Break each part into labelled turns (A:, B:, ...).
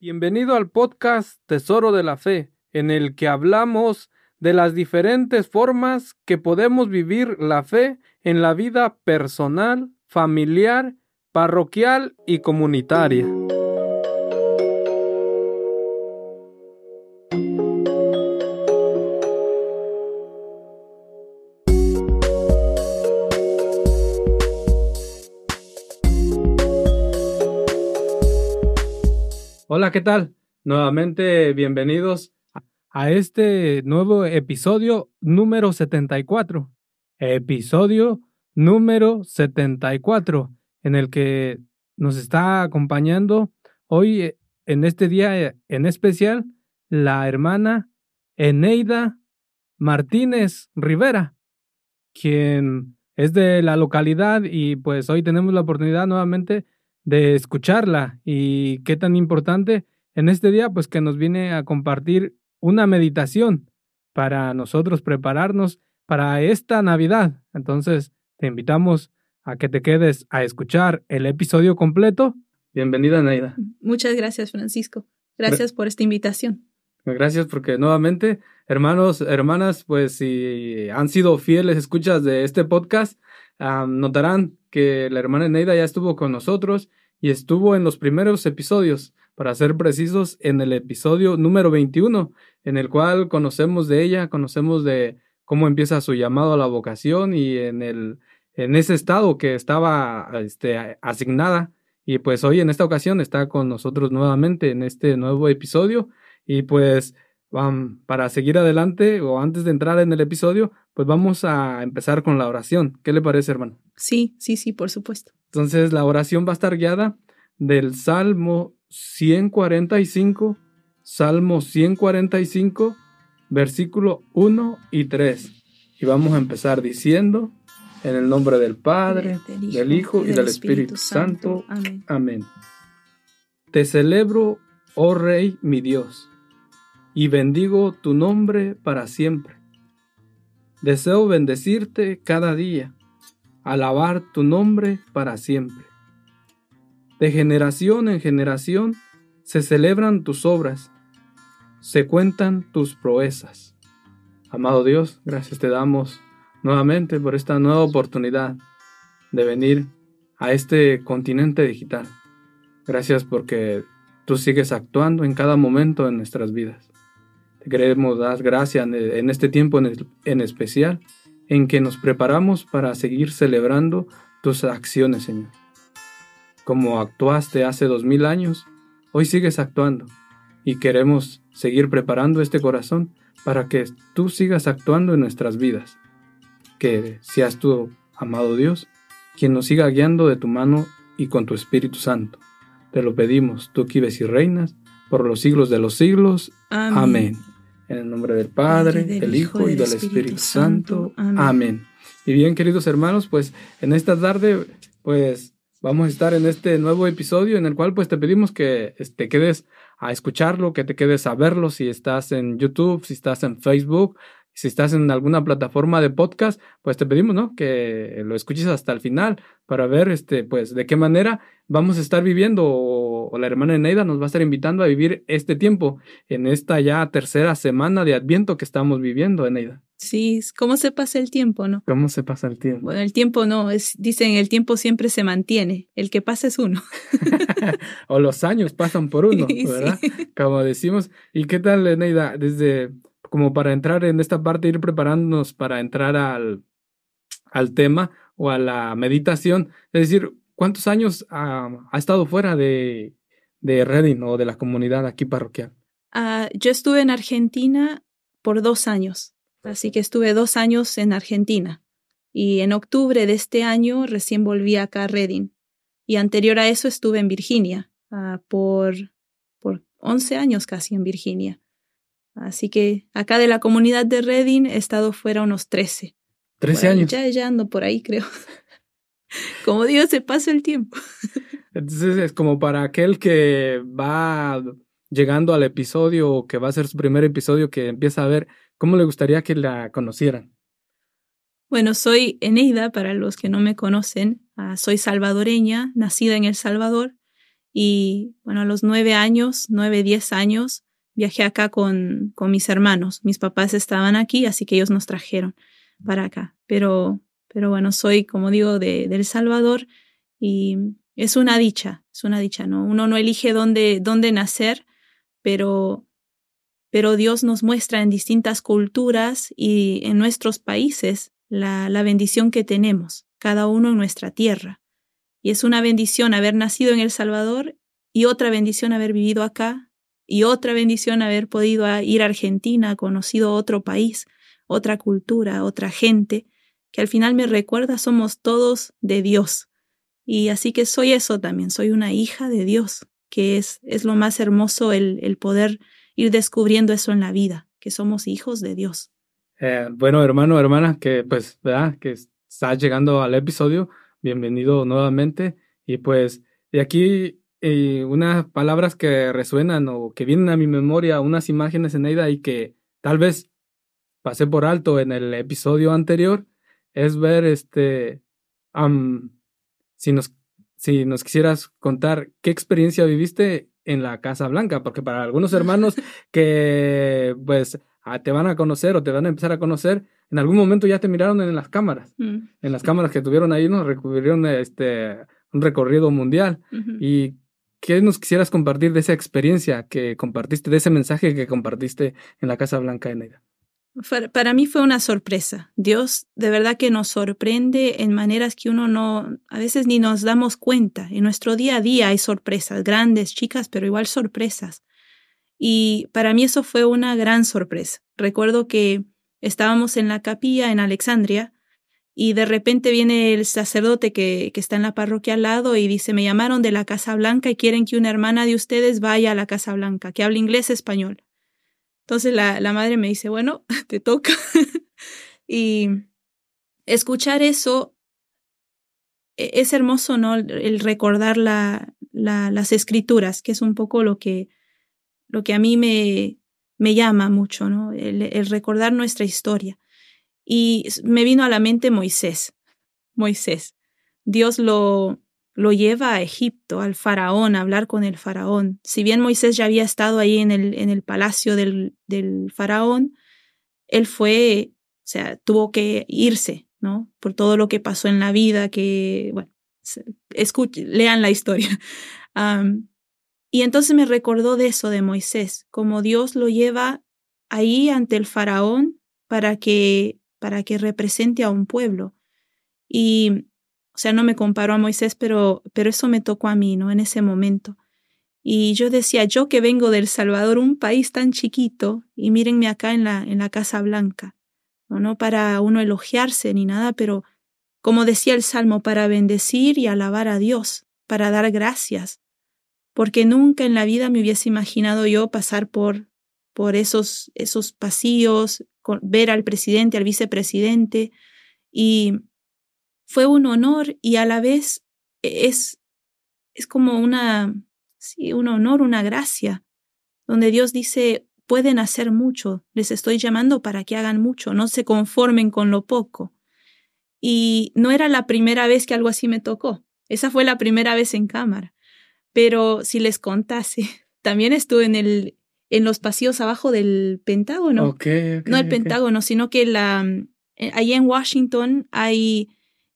A: Bienvenido al podcast Tesoro de la Fe, en el que hablamos de las diferentes formas que podemos vivir la fe en la vida personal, familiar, parroquial y comunitaria. Hola, ¿qué tal? Nuevamente bienvenidos a este nuevo episodio número 74. Episodio número 74, en el que nos está acompañando hoy eh, en este día eh, en especial la hermana Eneida Martínez Rivera, quien es de la localidad y pues hoy tenemos la oportunidad nuevamente de escucharla y qué tan importante en este día, pues que nos viene a compartir una meditación para nosotros prepararnos para esta Navidad. Entonces, te invitamos a que te quedes a escuchar el episodio completo. Bienvenida, Neida.
B: Muchas gracias, Francisco. Gracias por esta invitación.
A: Gracias porque nuevamente, hermanos, hermanas, pues si han sido fieles escuchas de este podcast, notarán que la hermana Neida ya estuvo con nosotros y estuvo en los primeros episodios, para ser precisos, en el episodio número 21, en el cual conocemos de ella, conocemos de cómo empieza su llamado a la vocación y en el en ese estado que estaba este, asignada. Y pues hoy en esta ocasión está con nosotros nuevamente en este nuevo episodio. Y pues para seguir adelante o antes de entrar en el episodio, pues vamos a empezar con la oración. ¿Qué le parece, hermano?
B: Sí, sí, sí, por supuesto.
A: Entonces la oración va a estar guiada del Salmo 145, Salmo 145, versículo 1 y 3. Y vamos a empezar diciendo, en el nombre del Padre, del Hijo, y, del Espíritu, Santo. Amén. Amén. Te celebro, oh Rey, mi Dios, y bendigo tu nombre para siempre. Deseo bendecirte cada día alabar tu nombre para siempre. De generación en generación se celebran tus obras, se cuentan tus proezas. Amado Dios, gracias te damos nuevamente por esta nueva oportunidad de venir a este continente digital. Gracias porque tú sigues actuando en cada momento de nuestras vidas. Te queremos dar gracias en este tiempo en especial en que nos preparamos para seguir celebrando tus acciones, Señor. Como actuaste hace dos mil años, hoy sigues actuando y queremos seguir preparando este corazón para que tú sigas actuando en nuestras vidas. Que seas tú, amado Dios, quien nos siga guiando de tu mano y con tu Espíritu Santo. Te lo pedimos, tú que y reinas, por los siglos de los siglos. Amén. En el nombre del Padre, del, Hijo y del Espíritu, Santo. Amén. Y bien, queridos hermanos, pues en esta tarde, pues vamos a estar en este nuevo episodio en el cual pues te pedimos que te este, quedes a escucharlo, que te quedes a verlo si estás en YouTube, si estás en Facebook, si estás en alguna plataforma de podcast, pues te pedimos, ¿no? Que lo escuches hasta el final para ver, este, pues, de qué manera vamos a estar viviendo o, la hermana Eneida nos va a estar invitando a vivir este tiempo en esta ya tercera semana de Adviento que estamos viviendo, Eneida.
B: Sí, ¿cómo se pasa el tiempo, no?
A: ¿Cómo se pasa el tiempo?
B: Bueno, el tiempo no, es, dicen el tiempo siempre se mantiene, el que pasa es uno.
A: o los años pasan por uno, ¿verdad? Como decimos. ¿Y qué tal, Eneida? Desde como para entrar en esta parte, ir preparándonos para entrar al, al tema o a la meditación. Es decir, ¿cuántos años ha, estado fuera de, de Reading o de la comunidad aquí parroquial?
B: Ah, yo estuve en Argentina por dos años, así que estuve dos años en Argentina. Y en octubre de este año recién volví acá a Reading. Y anterior a eso estuve en Virginia ah, por, por 11 años casi en Virginia. Así que acá de la comunidad de Reading he estado fuera unos 13.
A: 13 años.
B: Ya, ya ando por ahí, creo. como Dios se pasa el tiempo.
A: Entonces es como para aquel que va llegando al episodio o que va a ser su primer episodio que empieza a ver, ¿cómo le gustaría que la conocieran?
B: Bueno, soy Eneida, para los que no me conocen. Ah, soy salvadoreña, nacida en El Salvador Y bueno, a los nueve años, nueve, diez años, viajé acá con, con mis hermanos. Mis papás estaban aquí, así que ellos nos trajeron para acá. Pero, pero bueno, soy, como digo, de, El Salvador y es una dicha, es una dicha, ¿no? Uno no elige dónde, dónde nacer, pero, pero Dios nos muestra en distintas culturas y en nuestros países la, la bendición que tenemos, cada uno en nuestra tierra. Y es una bendición haber nacido en El Salvador y otra bendición haber vivido acá y otra bendición haber podido ir a Argentina, conocido otro país, otra cultura, otra gente, que al final me recuerda somos todos de Dios. Y así que soy eso también, soy una hija de Dios, que es, es lo más hermoso el, el poder ir descubriendo eso en la vida, que somos hijos de Dios.
A: Eh, bueno, hermano, hermana, que pues, ¿verdad? Que está llegando al episodio, bienvenido nuevamente. Y pues, de aquí eh, unas palabras que resuenan o que vienen a mi memoria, unas imágenes en ella y que tal vez pasé por alto en el episodio anterior, es ver este, si, nos, si nos quisieras contar qué experiencia viviste en la Casa Blanca, porque para algunos hermanos que pues ah, te van a conocer o te van a empezar a conocer, en algún momento ya te miraron en las cámaras. Mm. En las cámaras que tuvieron ahí nos recubrieron este, un recorrido mundial. ¿Y qué nos quisieras compartir de esa experiencia que compartiste, de ese mensaje que compartiste en la Casa Blanca de Neida?
B: Para mí fue una sorpresa. Dios de verdad que nos sorprende en maneras que uno no, a veces ni nos damos cuenta. En nuestro día a día hay sorpresas, grandes, chicas, pero igual sorpresas. Y para mí eso fue una gran sorpresa. Recuerdo que estábamos en la capilla en Alexandria y de repente viene el sacerdote que, que, está en la parroquia al lado y dice, me llamaron de la Casa Blanca y quieren que una hermana de ustedes vaya a la Casa Blanca, que hable inglés español. Entonces la, la madre me dice, bueno, te toca. y escuchar eso e, es hermoso, ¿no? El recordar la, la, las escrituras, que es un poco lo que, lo que a mí me, me llama mucho, ¿no? el recordar nuestra historia. Y me vino a la mente Moisés. Moisés. Dios lo, lo lleva a Egipto, al faraón, a hablar con el faraón. Si bien Moisés ya había estado ahí en el, en el palacio del, del faraón, él fue, o sea, tuvo que irse, ¿no? Por todo lo que pasó en la vida, que, bueno, escuchen, lean la historia. y entonces me recordó de eso, de Moisés, como Dios lo lleva ahí ante el faraón para que para que represente a un pueblo. Y, o sea, no me comparo a Moisés, pero, pero eso me tocó a mí, ¿no? En ese momento. Y yo decía, yo que vengo del Salvador, un país tan chiquito, y mírenme acá en la, en la Casa Blanca, ¿no? no para uno elogiarse ni nada, pero como decía el Salmo, para bendecir y alabar a Dios, para dar gracias, porque nunca en la vida me hubiese imaginado yo pasar por, por esos, esos pasillos, ver al presidente, al vicepresidente, y fue un honor y a la vez es, es como una, sí, un honor, una gracia, donde Dios dice, pueden hacer mucho, les estoy llamando para que hagan mucho, no se conformen con lo poco. Y no era la primera vez que algo así me tocó, esa fue la primera vez en cámara, pero si les contase, también estuve en el en los pasillos abajo del Pentágono. no el Pentágono, sino que la, eh, ahí en Washington hay,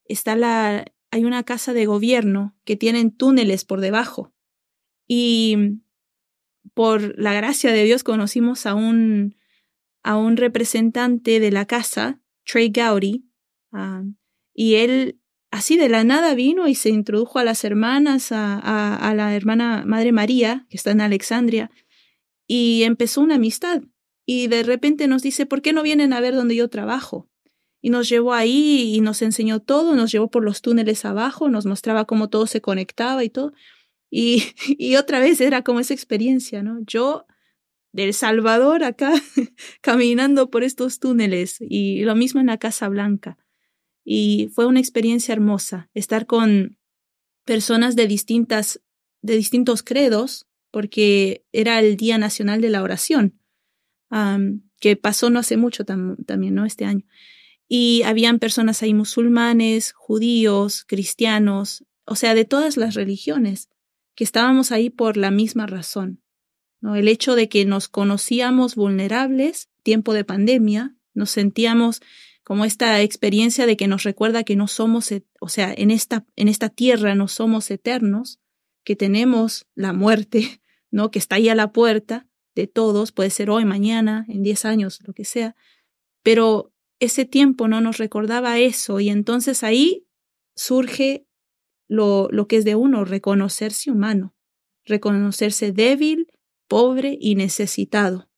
B: está la, hay una casa de gobierno que tienen túneles por debajo. Y por la gracia de Dios conocimos a un, a un representante de la casa, Trey Gowdy, ah, y él así de la nada vino y se introdujo a las hermanas, a, a, a la hermana Madre María, que está en Alexandria, y empezó una amistad. Y de repente nos dice, ¿por qué no vienen a ver dónde yo trabajo? Y nos llevó ahí y nos enseñó todo, nos llevó por los túneles abajo, nos mostraba cómo todo se conectaba y todo. Y, y otra vez era como esa experiencia, ¿no? Yo del Salvador acá caminando por estos túneles y lo mismo en la Casa Blanca. Y fue una experiencia hermosa estar con personas de distintas de distintos credos porque era el Día Nacional de la Oración, que pasó no hace mucho también, ¿no? Este año. Y habían personas ahí musulmanes, judíos, cristianos, o sea, de todas las religiones. que estábamos ahí por la misma razón. ¿no? El hecho de que nos conocíamos vulnerables, tiempo de pandemia, nos sentíamos como esta experiencia de que nos recuerda que no somos, o sea, en esta, en esta tierra no somos eternos, que tenemos la muerte, ¿no? Que está ahí a la puerta de todos, puede ser hoy, mañana, en diez años, lo que sea. Pero ese tiempo no nos recordaba eso y entonces ahí surge lo, que es de uno, reconocerse humano, reconocerse débil, pobre y necesitado.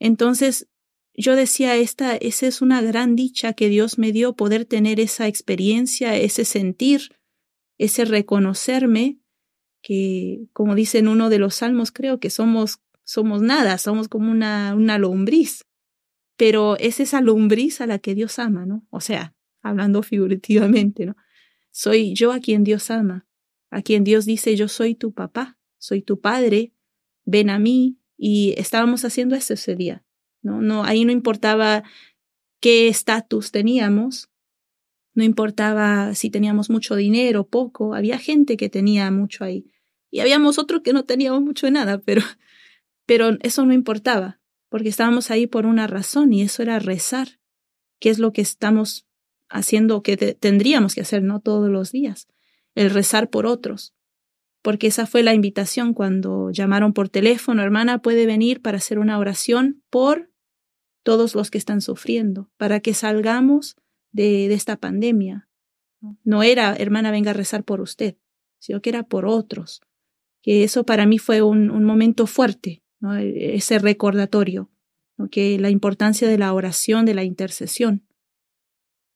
B: Entonces, yo decía, esta, esa es una gran dicha que Dios me dio poder tener esa experiencia, ese sentir, ese reconocerme, que como dice en uno de los salmos, creo que somos, somos nada, somos como una, una lombriz. Pero es esa lombriz a la que Dios ama, ¿no? O sea, hablando figurativamente, ¿no? Soy yo a quien Dios ama, a quien Dios dice, yo soy tu papá, soy tu padre, ven a mí, y estábamos haciendo eso ese día ¿no? No, ahí no importaba qué estatus teníamos, no importaba si teníamos mucho dinero, poco, había gente que tenía mucho ahí. Y habíamos otros que no teníamos mucho de nada, pero, pero eso no importaba, porque estábamos ahí por una razón y eso era rezar, que es lo que estamos haciendo, que tendríamos que hacer, ¿no? Todos los días, el rezar por otros. Porque esa fue la invitación cuando llamaron por teléfono, hermana, puede venir para hacer una oración por todos los que están sufriendo, para que salgamos de, esta pandemia. No era, hermana, venga a rezar por usted, sino que era por otros. Que eso para mí fue un, momento fuerte, e, ese recordatorio, que la importancia de la oración, de la intercesión.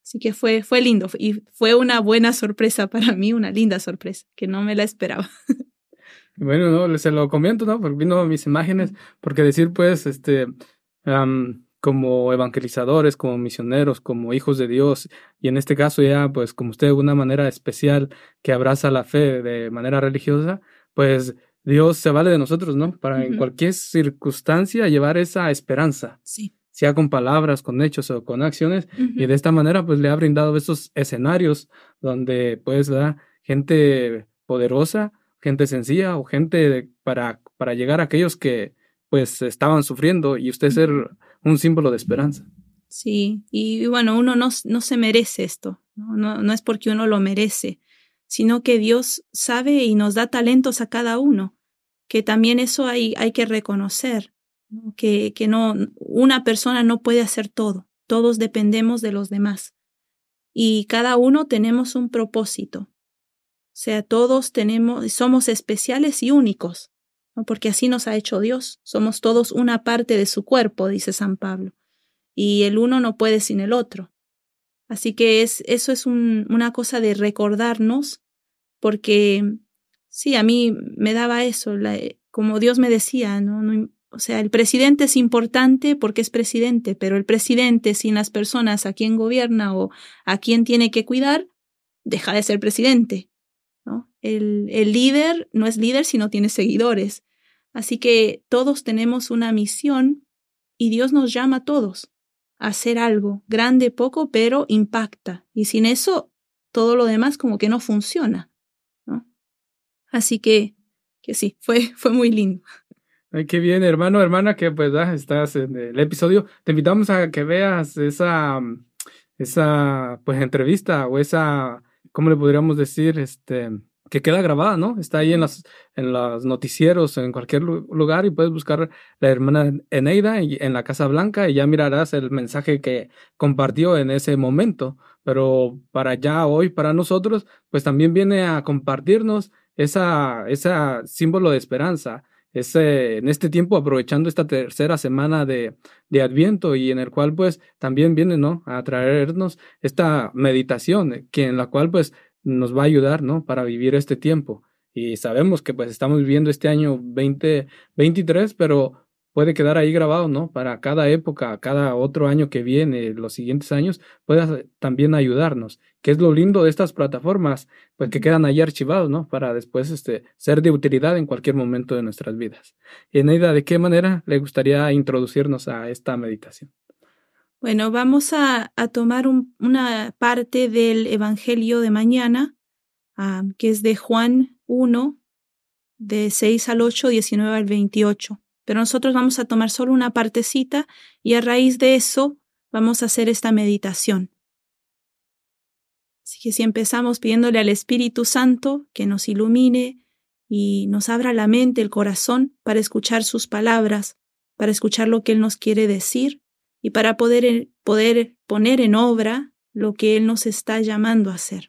B: Así que fue, fue lindo y fue una buena sorpresa para mí, una linda sorpresa, que no me la esperaba.
A: Bueno, no, se lo comento, ¿no? Porque vino mis imágenes, porque decir, pues, este, como evangelizadores, como misioneros, como hijos de Dios, y en este caso ya, pues como usted de una manera especial que abraza la fe de manera religiosa, pues Dios se vale de nosotros, ¿no? Para en cualquier circunstancia llevar esa esperanza.
B: Sí.
A: Sea con palabras, con hechos o con acciones. Y de esta manera, pues le ha brindado esos escenarios donde, pues, da gente poderosa, gente sencilla o gente para, para llegar a aquellos que, pues, estaban sufriendo y usted ser un símbolo de esperanza.
B: Sí, y, bueno, uno no, no, se merece esto, ¿no? ¿no? es porque uno lo merece, sino que Dios sabe y nos da talentos a cada uno, que también eso hay, hay que reconocer, Que, que no, una persona no puede hacer todo, todos dependemos de los demás y cada uno tenemos un propósito. O sea, todos tenemos, somos especiales y únicos porque así nos ha hecho Dios. Somos todos una parte de su cuerpo, dice San Pablo, y el uno no puede sin el otro. Así que es, eso es una cosa de recordarnos, porque sí, a mí me daba eso, como Dios me decía, ¿no? o sea, el presidente es importante porque es presidente, pero el presidente sin las personas a quien gobierna o a quien tiene que cuidar, deja de ser presidente. El, el líder no es líder si no tiene seguidores. Así que todos tenemos una misión y Dios nos llama a todos hacer algo, grande, poco, pero impacta. Y sin eso, todo lo demás como que no funciona. ¿no? Así que, que sí, fue, fue muy lindo.
A: Ay, qué bien, hermano, hermana, que pues estás en el episodio. Te invitamos a que veas esa, esa pues entrevista o esa, ¿cómo le podríamos decir? Este, que queda grabada, ¿no? Está ahí en las en los noticieros, en cualquier lugar y puedes buscar la hermana Eneida en la Casa Blanca y ya mirarás el mensaje que compartió en ese momento. Pero para ya hoy, para nosotros, pues también viene a compartirnos esa, esa símbolo de esperanza. Ese, en este tiempo aprovechando esta tercera semana de, de Adviento y en el cual pues también viene, ¿no? A traernos esta meditación, que en la cual pues nos va a ayudar, ¿no? Para vivir este tiempo. Y sabemos que pues estamos viviendo este año 2023, pero puede quedar ahí grabado, ¿no? Para cada época, cada otro año que viene, los siguientes años, pueda también ayudarnos. Que es lo lindo de estas plataformas, pues que quedan ahí archivados, ¿no? Para después este, ser de utilidad en cualquier momento de nuestras vidas. Eneida, ¿de qué manera le gustaría introducirnos a esta meditación?
B: Bueno, vamos a, tomar una parte del Evangelio de mañana, ah, que es de Juan 1, de 6 al 8, 19 al 28. Pero nosotros vamos a tomar solo una partecita y a raíz de eso vamos a hacer esta meditación. Así que si empezamos pidiéndole al Espíritu Santo que nos ilumine y nos abra la mente, el corazón, para escuchar sus palabras, para escuchar lo que Él nos quiere decir y para poder, poder poner en obra lo que Él nos está llamando a hacer.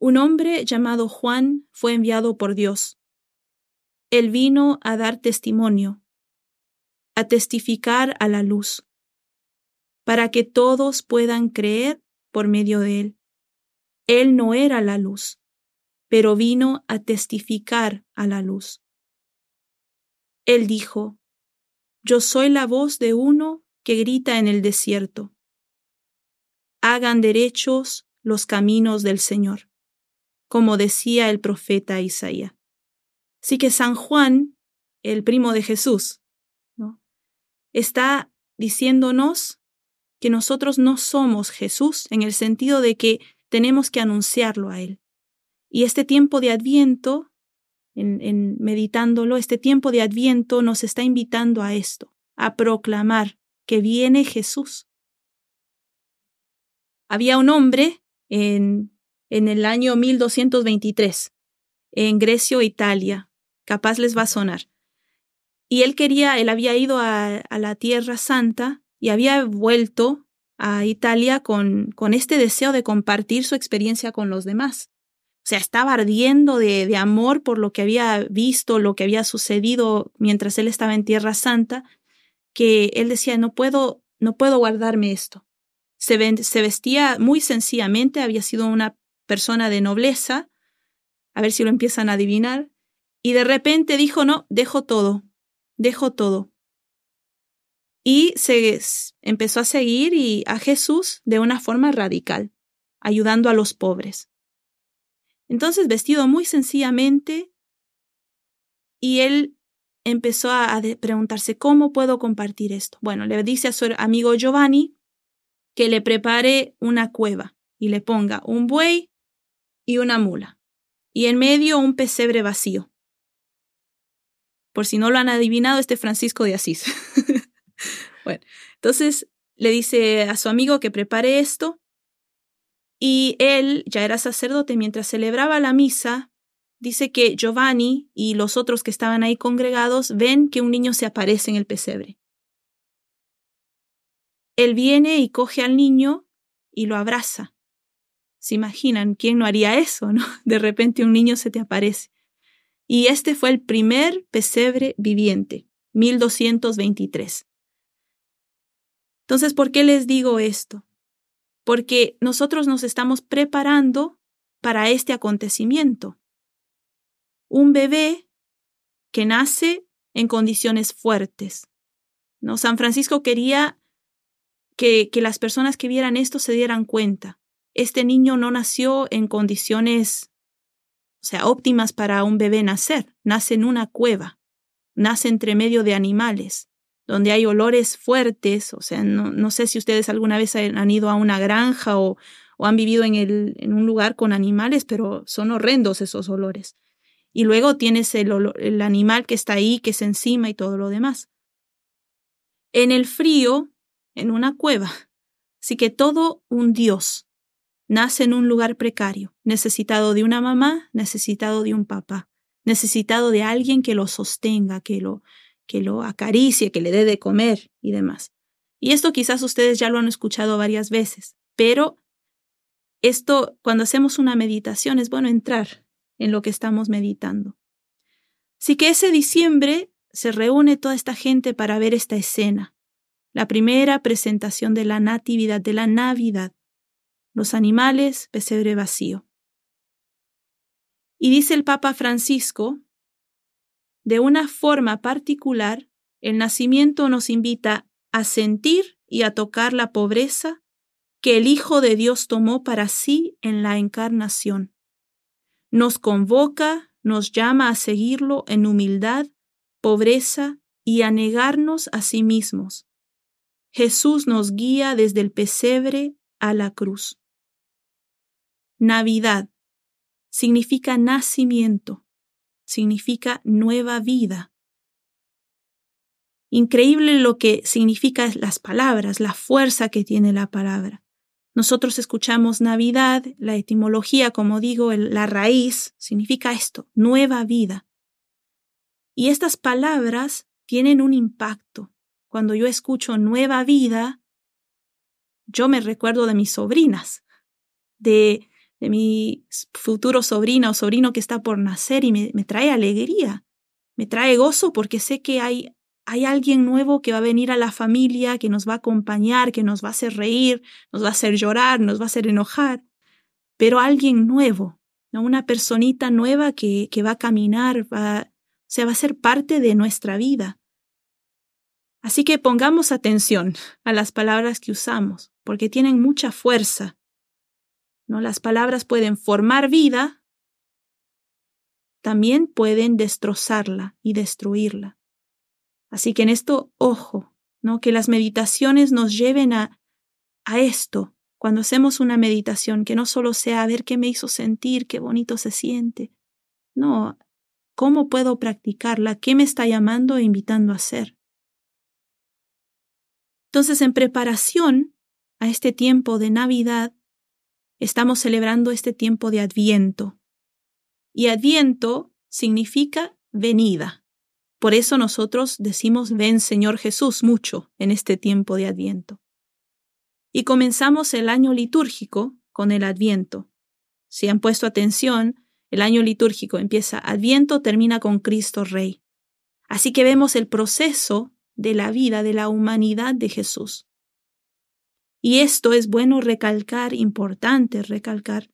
B: Un hombre llamado Juan fue enviado por Dios. Él vino a dar testimonio, a testificar a la luz, para que todos puedan creer por medio de él. Él no era la luz, pero vino a testificar a la luz. Él dijo, Yo soy la voz de uno que grita en el desierto. Hagan derechos los caminos del Señor como decía el profeta Isaías. Así que San Juan, el primo de Jesús, está diciéndonos que nosotros no somos Jesús en el sentido de que tenemos que anunciarlo a Él. Y este tiempo de Adviento, en, meditándolo, este tiempo de Adviento nos está invitando a esto, a proclamar que viene Jesús. Había un hombre en en el año 1223 en Grecia, Italia. Capaz les va a sonar. Y él quería, él había ido a, a la Tierra Santa y había vuelto a Italia con, con este deseo de compartir su experiencia con los demás. O sea, estaba ardiendo de, amor por lo que había visto, lo que había sucedido mientras él estaba en Tierra Santa, que él decía, no puedo, no puedo guardarme esto. Se, se vestía muy sencillamente, había sido una persona de nobleza, a ver si lo empiezan a adivinar, y de repente dijo, no, dejo todo, dejo todo. Y se empezó a seguir y a Jesús de una forma radical, ayudando a los pobres. Entonces, vestido muy sencillamente, y él empezó a, preguntarse, ¿cómo puedo compartir esto? Bueno, le dice a su amigo Giovanni que le prepare una cueva y le ponga un buey y una mula, y en medio un pesebre vacío. Por si no lo han adivinado, este Francisco de Asís. bueno, entonces le dice a su amigo que prepare esto, y él ya era sacerdote mientras celebraba la misa. Dice que Giovanni y los otros que estaban ahí congregados ven que un niño se aparece en el pesebre. Él viene y coge al niño y lo abraza. ¿Se imaginan quién no haría eso, no? De repente un niño se te aparece. Y este fue el primer pesebre viviente, 1223. Entonces, ¿por qué les digo esto? Porque nosotros nos estamos preparando para este acontecimiento. Un bebé que nace en condiciones fuertes. ¿no? San Francisco quería que, que las personas que vieran esto se dieran cuenta este niño no nació en condiciones, o sea, óptimas para un bebé nacer. Nace en una cueva, nace entre medio de animales, donde hay olores fuertes. O sea, no, sé si ustedes alguna vez han ido a una granja o, o han vivido en, el, en un lugar con animales, pero son horrendos esos olores. Y luego tienes el, el animal que está ahí, que es encima y todo lo demás. En el frío, en una cueva. Así que todo un dios nace en un lugar precario, necesitado de una mamá, necesitado de un papá, necesitado de alguien que lo sostenga, que lo, que lo acaricie, que le dé de comer y demás. Y esto quizás ustedes ya lo han escuchado varias veces, pero esto, cuando hacemos una meditación, es bueno entrar en lo que estamos meditando. Así que ese diciembre se reúne toda esta gente para ver esta escena, la primera presentación de la Natividad, de la Navidad los animales, pesebre vacío. Y dice el Papa Francisco, de una forma particular, el nacimiento nos invita a sentir y a tocar la pobreza que el Hijo de Dios tomó para sí en la encarnación. Nos convoca, nos llama a seguirlo en humildad, pobreza y a negarnos a sí mismos. Jesús nos guía desde el pesebre a la cruz. Navidad, significa nacimiento, significa nueva vida. Increíble lo que significan las palabras, la fuerza que tiene la palabra. Nosotros escuchamos Navidad, la etimología, como digo, la raíz, significa esto, nueva vida. Y estas palabras tienen un impacto. Cuando yo escucho nueva vida, yo me recuerdo de mis sobrinas, de, de mi futuro sobrina o sobrino que está por nacer y me, me trae alegría, me trae gozo porque sé que hay hay alguien nuevo que va a venir a la familia, que nos va a acompañar, que nos va a hacer reír, nos va a hacer llorar, nos va a hacer enojar, pero alguien nuevo, ¿no? una personita nueva que, que va a caminar, va, o sea, va a ser parte de nuestra vida. Así que pongamos atención a las palabras que usamos, porque tienen mucha fuerza. ¿No? Las palabras pueden formar vida, también pueden destrozarla y destruirla. Así que en esto, ojo, ¿no? Que las meditaciones nos lleven a, a esto. Cuando hacemos una meditación, que no solo sea a ver qué me hizo sentir, qué bonito se siente. No, ¿cómo puedo practicarla? ¿Qué me está llamando e invitando a hacer? Entonces, en preparación a este tiempo de Navidad, estamos celebrando este tiempo de Adviento. Y Adviento significa venida. Por eso nosotros decimos ven Señor Jesús mucho en este tiempo de Adviento. Y comenzamos el año litúrgico con el Adviento. Si han puesto atención, el año litúrgico empieza Adviento, termina con Cristo Rey. Así que vemos el proceso de la vida de la humanidad de Jesús. Y esto es bueno recalcar, importante recalcar,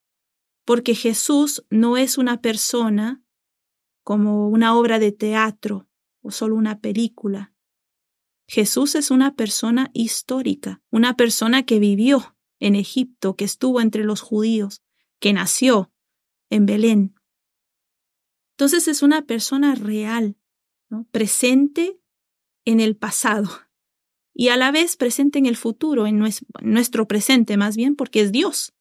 B: porque Jesús no es una persona como una obra de teatro o solo una película. Jesús es una persona histórica, una persona que vivió en Egipto, que estuvo entre los judíos, que nació en Belén. Entonces es una persona real, presente en el pasado y a la vez presente en el futuro, en nuestro presente más bien, porque es Dios.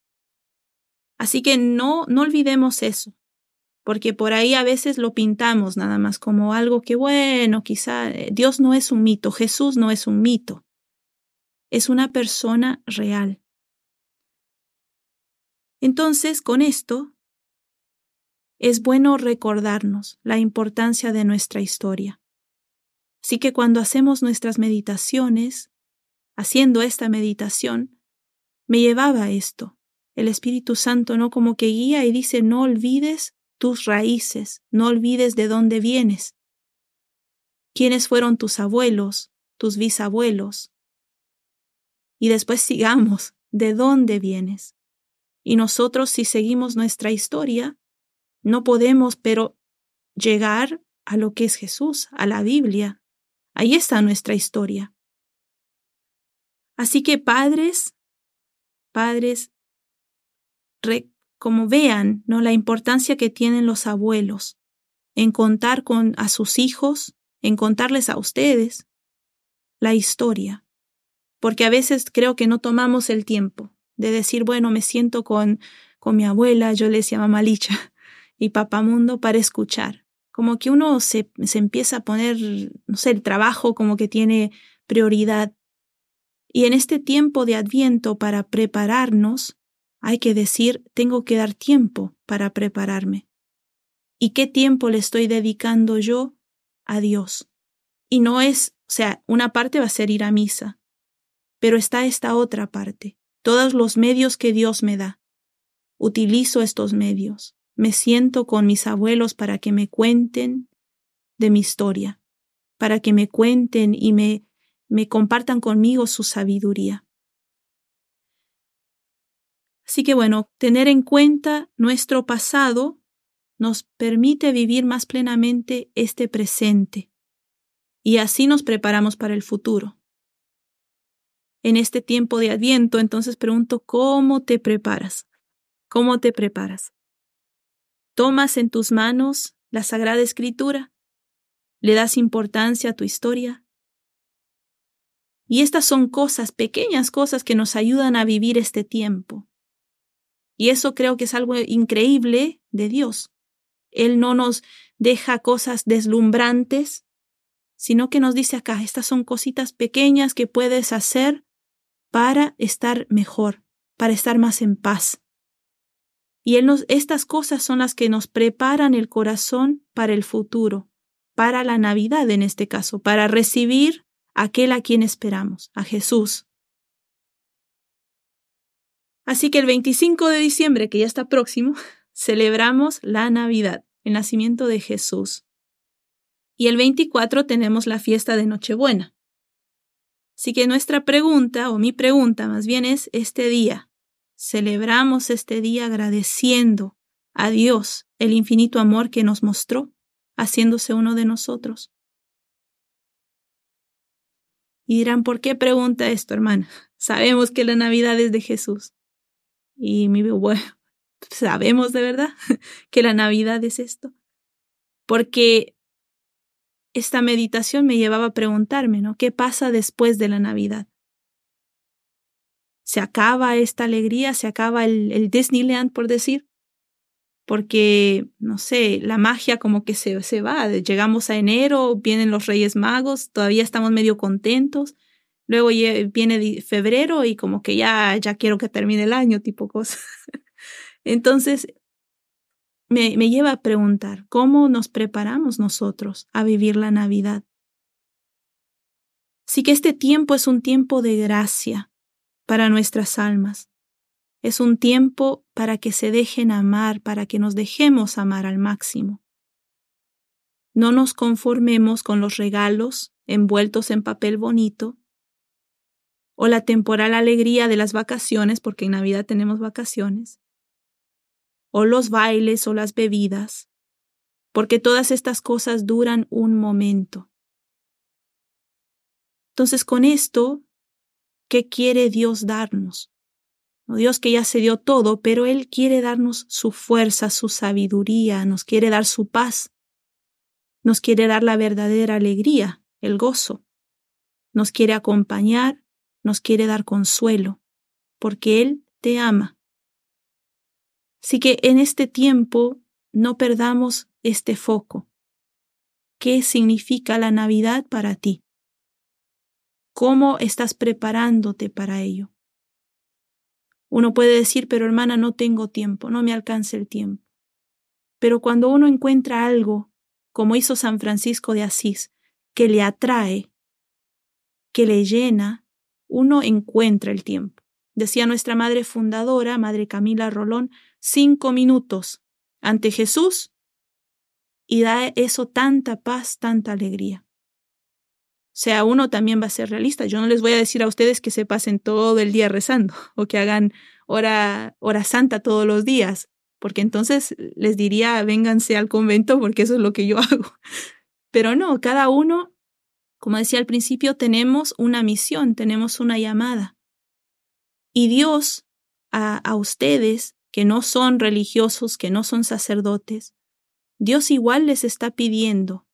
B: Así que no, no olvidemos eso porque por ahí a veces lo pintamos nada más como algo que bueno, quizá eh, Dios no es un mito, Jesús no es un mito, es una persona real. Entonces, con esto, es bueno recordarnos la importancia de nuestra historia. Así que cuando hacemos nuestras meditaciones, haciendo esta meditación, me llevaba esto. El Espíritu Santo no como que guía y dice, no olvides tus raíces, no olvides de dónde vienes. ¿Quiénes fueron tus abuelos, tus bisabuelos? Y después sigamos, ¿de dónde vienes? Y nosotros si seguimos nuestra historia, no podemos, pero llegar a lo que es Jesús, a la Biblia. Ahí está nuestra historia. Así que padres, padres, como vean ¿no? la importancia que tienen los abuelos en contar con a sus hijos, en contarles a ustedes la historia. Porque a veces creo que no tomamos el tiempo de decir, bueno, me siento con, con mi abuela, yo le decía Mamalicha y Papamundo para escuchar. Como que uno se, se empieza a poner, no sé, el trabajo como que tiene prioridad. Y en este tiempo de Adviento para prepararnos, hay que decir, tengo que dar tiempo para prepararme. ¿Y qué tiempo le estoy dedicando yo a Dios? Y no es, o sea, una parte va a ser ir a misa, pero está esta otra parte, todos los medios que Dios me da. Utilizo estos medios, me siento con mis abuelos para que me cuenten de mi historia, para que me cuenten y me, me compartan conmigo su sabiduría. Así que bueno, tener en cuenta nuestro pasado nos permite vivir más plenamente este presente y así nos preparamos para el futuro. En este tiempo de adviento, entonces pregunto, ¿cómo te preparas? ¿Cómo te preparas? ¿Tomas en tus manos la Sagrada Escritura? ¿Le das importancia a tu historia? Y estas son cosas, pequeñas cosas que nos ayudan a vivir este tiempo Y eso creo que es algo increíble de Dios. Él no nos deja cosas deslumbrantes, sino que nos dice acá, estas son cositas pequeñas que puedes hacer para estar mejor, para estar más en paz. Y estas cosas son las que nos preparan el corazón para el futuro, para la Navidad en este caso, para recibir aquel a quien esperamos, a Jesús. Así que el 25 de diciembre, que ya está próximo, celebramos la Navidad, el nacimiento de Jesús. Y el 24 tenemos la fiesta de Nochebuena. Así que nuestra pregunta, o mi pregunta más bien es este día. Celebramos este día agradeciendo a Dios el infinito amor que nos mostró, haciéndose uno de nosotros. Y dirán, ¿por qué pregunta esto, hermana? Sabemos que la Navidad es de Jesús. Y mi bueno, sabemos de verdad que la Navidad es esto. Porque esta meditación me llevaba a preguntarme, ¿no? ¿Qué pasa después de la Navidad? ¿Se acaba esta alegría? ¿Se acaba el, Disneyland, por decir? Porque, no sé, la magia como que se, se va. Llegamos a enero, vienen los Reyes Magos, todavía estamos medio contentos. Luego viene febrero y como que ya, ya quiero que termine el año, tipo cosa. Entonces, me, me lleva a preguntar, ¿cómo nos preparamos nosotros a vivir la Navidad? Sí que este tiempo es un tiempo de gracia para nuestras almas. Es un tiempo para que se dejen amar, para que nos dejemos amar al máximo. No nos conformemos con los regalos envueltos en papel bonito, o la temporal alegría de las vacaciones, porque en Navidad tenemos vacaciones, o los bailes o las bebidas, porque todas estas cosas duran un momento. Entonces, con esto, ¿qué quiere Dios darnos? Dios que ya se dio todo, pero Él quiere darnos su fuerza, su sabiduría, nos quiere dar su paz, nos quiere dar la verdadera alegría, el gozo, nos quiere acompañar, nos quiere dar consuelo, porque Él te ama Así que en este tiempo no perdamos este foco. ¿Qué significa la Navidad para ti? ¿Cómo estás preparándote para ello? Uno puede decir, pero hermana, no tengo tiempo, no me alcanza el tiempo. Pero cuando uno encuentra algo, como hizo San Francisco de Asís, que le atrae, que le llena, uno encuentra el tiempo. Decía nuestra madre fundadora, Madre Camila Rolón, cinco minutos ante Jesús y da eso tanta paz, tanta alegría. Sea, uno también va a ser realista. Yo no les voy a decir a ustedes que se pasen todo el día rezando o que hagan hora, hora santa todos los días, porque entonces les diría, vénganse al convento porque eso es lo que yo hago. Pero no, cada uno, como decía al principio, tenemos una misión, tenemos una llamada. Y Dios a, a ustedes que no son religiosos, que no son sacerdotes, Dios igual les está pidiendo,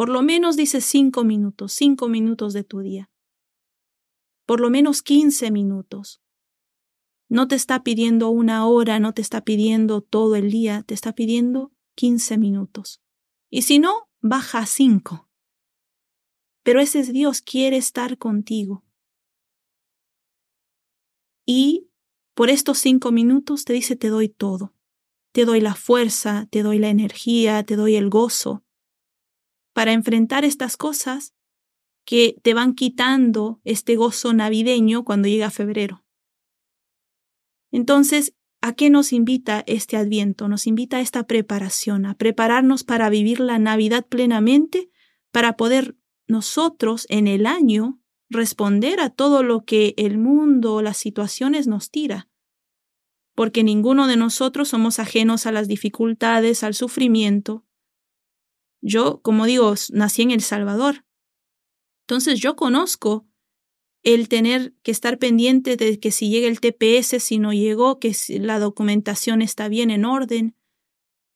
B: por lo menos dice cinco minutos, cinco minutos de tu día, por lo menos quince minutos. No te está pidiendo una hora, no te está pidiendo todo el día, te está pidiendo quince minutos. Y si no, baja a cinco. Pero ese es Dios, quiere estar contigo. Y por estos cinco minutos te dice te doy todo. Te doy la fuerza, te doy la energía, te doy el gozo para enfrentar estas cosas que te van quitando este gozo navideño cuando llega febrero. Entonces, ¿a qué nos invita este adviento? Nos invita a esta preparación, a prepararnos para vivir la Navidad plenamente, para poder nosotros en el año responder a todo lo que el mundo, las situaciones nos tira porque ninguno de nosotros somos ajenos a las dificultades, al sufrimiento. Yo, como digo, nací en El Salvador. Entonces yo conozco el tener que estar pendiente de que si llega el TPS, si no llegó, que la documentación está bien en orden,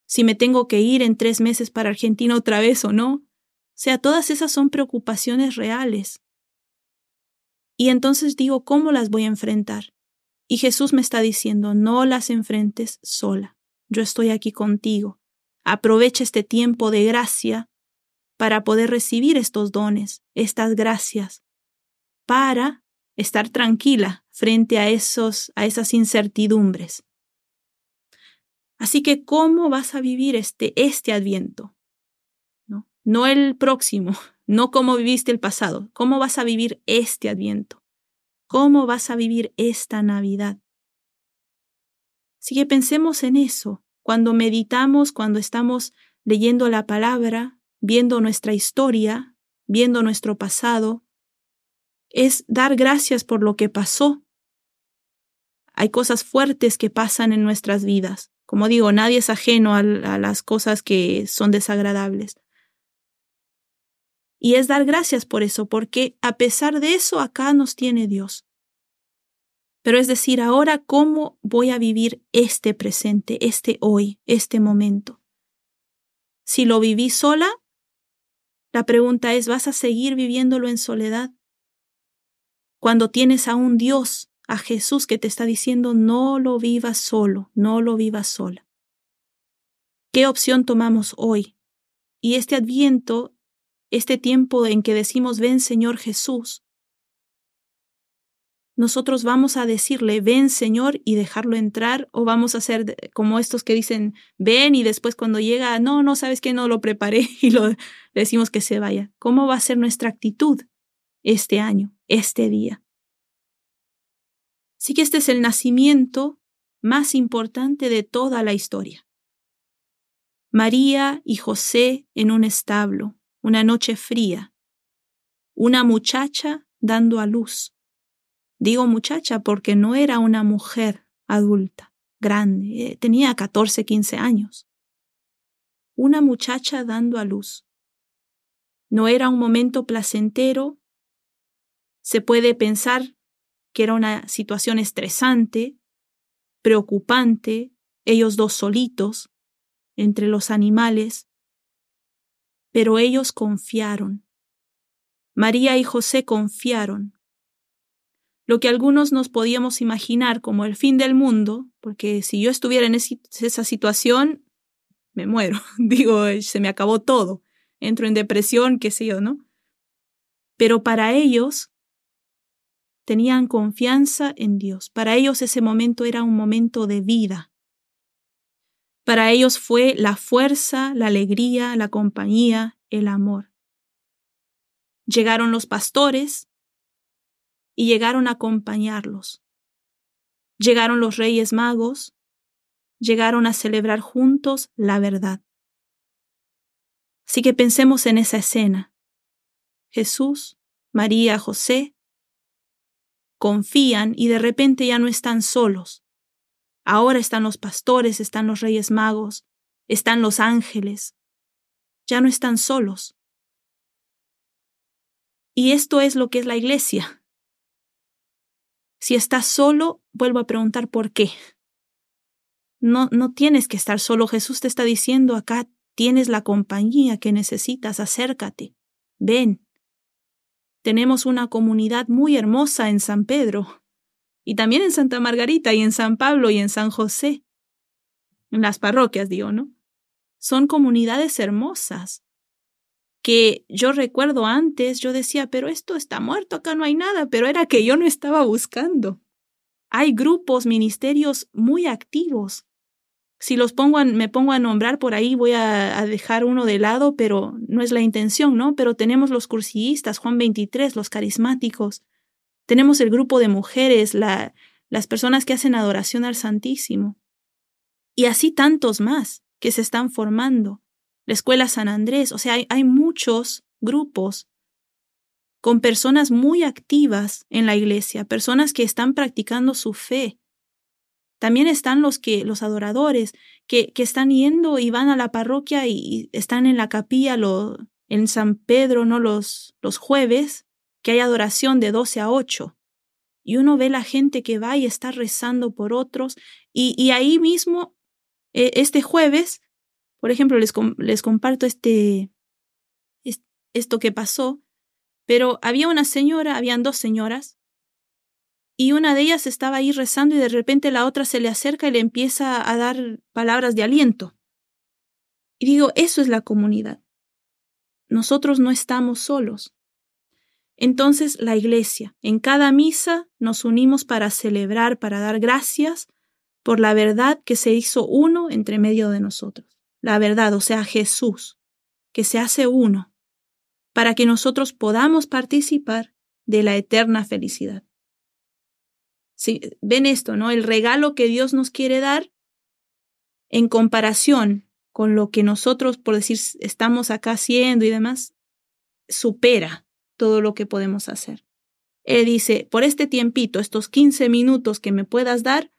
B: si me tengo que ir en tres meses para Argentina otra vez o no. O sea, todas esas son preocupaciones reales. Y entonces digo, ¿cómo las voy a enfrentar? Y Jesús me está diciendo, no las enfrentes sola, yo estoy aquí contigo. Aprovecha este tiempo de gracia para poder recibir estos dones, estas gracias, para estar tranquila frente a esos a esas incertidumbres. Así que ¿cómo vas a vivir este este Adviento? No, no el próximo, no como viviste el pasado, ¿cómo vas a vivir este Adviento? ¿Cómo vas a vivir esta Navidad? Así que pensemos en eso cuando meditamos, cuando estamos leyendo la palabra, viendo nuestra historia, viendo nuestro pasado, es dar gracias por lo que pasó. Hay cosas fuertes que pasan en nuestras vidas. Como digo, nadie es ajeno a, las cosas que son desagradables. Y es dar gracias por eso, porque a pesar de eso acá nos tiene Dios. Pero es decir, ahora cómo voy a vivir este presente, este hoy, este momento. Si lo viví sola, la pregunta es, ¿vas a seguir viviéndolo en soledad? Cuando tienes a un Dios, a Jesús que te está diciendo, no lo vivas solo, no lo vivas sola. ¿Qué opción tomamos hoy? Y este adviento este tiempo en que decimos, ven Señor Jesús, nosotros vamos a decirle, ven Señor y dejarlo entrar, o vamos a hacer como estos que dicen, ven y después cuando llega, no, no sabes que no lo preparé y lo decimos que se vaya. ¿Cómo va a ser nuestra actitud este año, este día? Así que este es el nacimiento más importante de toda la historia. María y José en un establo, una noche fría, una muchacha dando a luz. Digo muchacha porque no era una mujer adulta, grande, eh, tenía 14, 15 años. Una muchacha dando a luz. No era un momento placentero. Se puede pensar que era una situación estresante, preocupante, ellos dos solitos, entre los animales, pero ellos confiaron. María y José confiaron. Lo que algunos nos podíamos imaginar como el fin del mundo, porque si yo estuviera en esa situación, me muero. Digo, se me acabó todo. Entro en depresión, qué sé yo, ¿no? Pero para ellos tenían confianza en Dios. Para ellos ese momento era un momento de vida. Para ellos fue la fuerza, la alegría, la compañía, el amor. Llegaron los pastores y llegaron a acompañarlos. Llegaron los reyes magos, llegaron a celebrar juntos la verdad. Así que pensemos en esa escena. Jesús, María, José confían y de repente ya no están solos. Ahora están los pastores, están los reyes magos, están los ángeles. Ya no están solos. Y esto es lo que es la iglesia. Si estás solo, vuelvo a preguntar por qué. No, no tienes que estar solo. Jesús te está diciendo acá, tienes la compañía que necesitas, acércate, ven. Tenemos una comunidad muy hermosa en San Pedro y también en Santa Margarita y en San Pablo y en San José. En las parroquias, digo, ¿no? Son comunidades hermosas que yo recuerdo antes, yo decía, pero esto está muerto, acá no hay nada, pero era que yo no estaba buscando. Hay grupos, ministerios muy activos. Si los pongo me pongo a nombrar por ahí, voy a, a, dejar uno de lado, pero no es la intención, ¿no? Pero tenemos los cursillistas, Juan 23, los carismáticos, tenemos el grupo de mujeres, la, las personas que hacen adoración al Santísimo. Y así tantos más que se están formando. La Escuela San Andrés, o sea, hay, hay muchos grupos con personas muy activas en la iglesia, personas que están practicando su fe. También están los que, los adoradores, que, que están yendo y van a la parroquia y están en la capilla lo, en San Pedro, ¿no? Los, los jueves, que hay adoración de 12 a 8. Y uno ve la gente que va y está rezando por otros. Y, y ahí mismo, e, este jueves, por ejemplo, les, comparto este, esto que pasó, pero había una señora, habían dos señoras, y una de ellas estaba ahí rezando y de repente la otra se le acerca y le empieza a dar palabras de aliento. Y digo, eso es la comunidad. Nosotros no estamos solos. Entonces la iglesia, en cada misa nos unimos para celebrar, para dar gracias por la verdad que se hizo uno entre medio de nosotros. La verdad, o sea, Jesús, que se hace uno, para que nosotros podamos participar de la eterna felicidad. Sí, ven esto, ¿no? El regalo que Dios nos quiere dar en comparación con lo que nosotros, por decir, estamos acá haciendo y demás, supera todo lo que podemos hacer. Él dice, por este tiempito, estos 15 minutos que me puedas dar,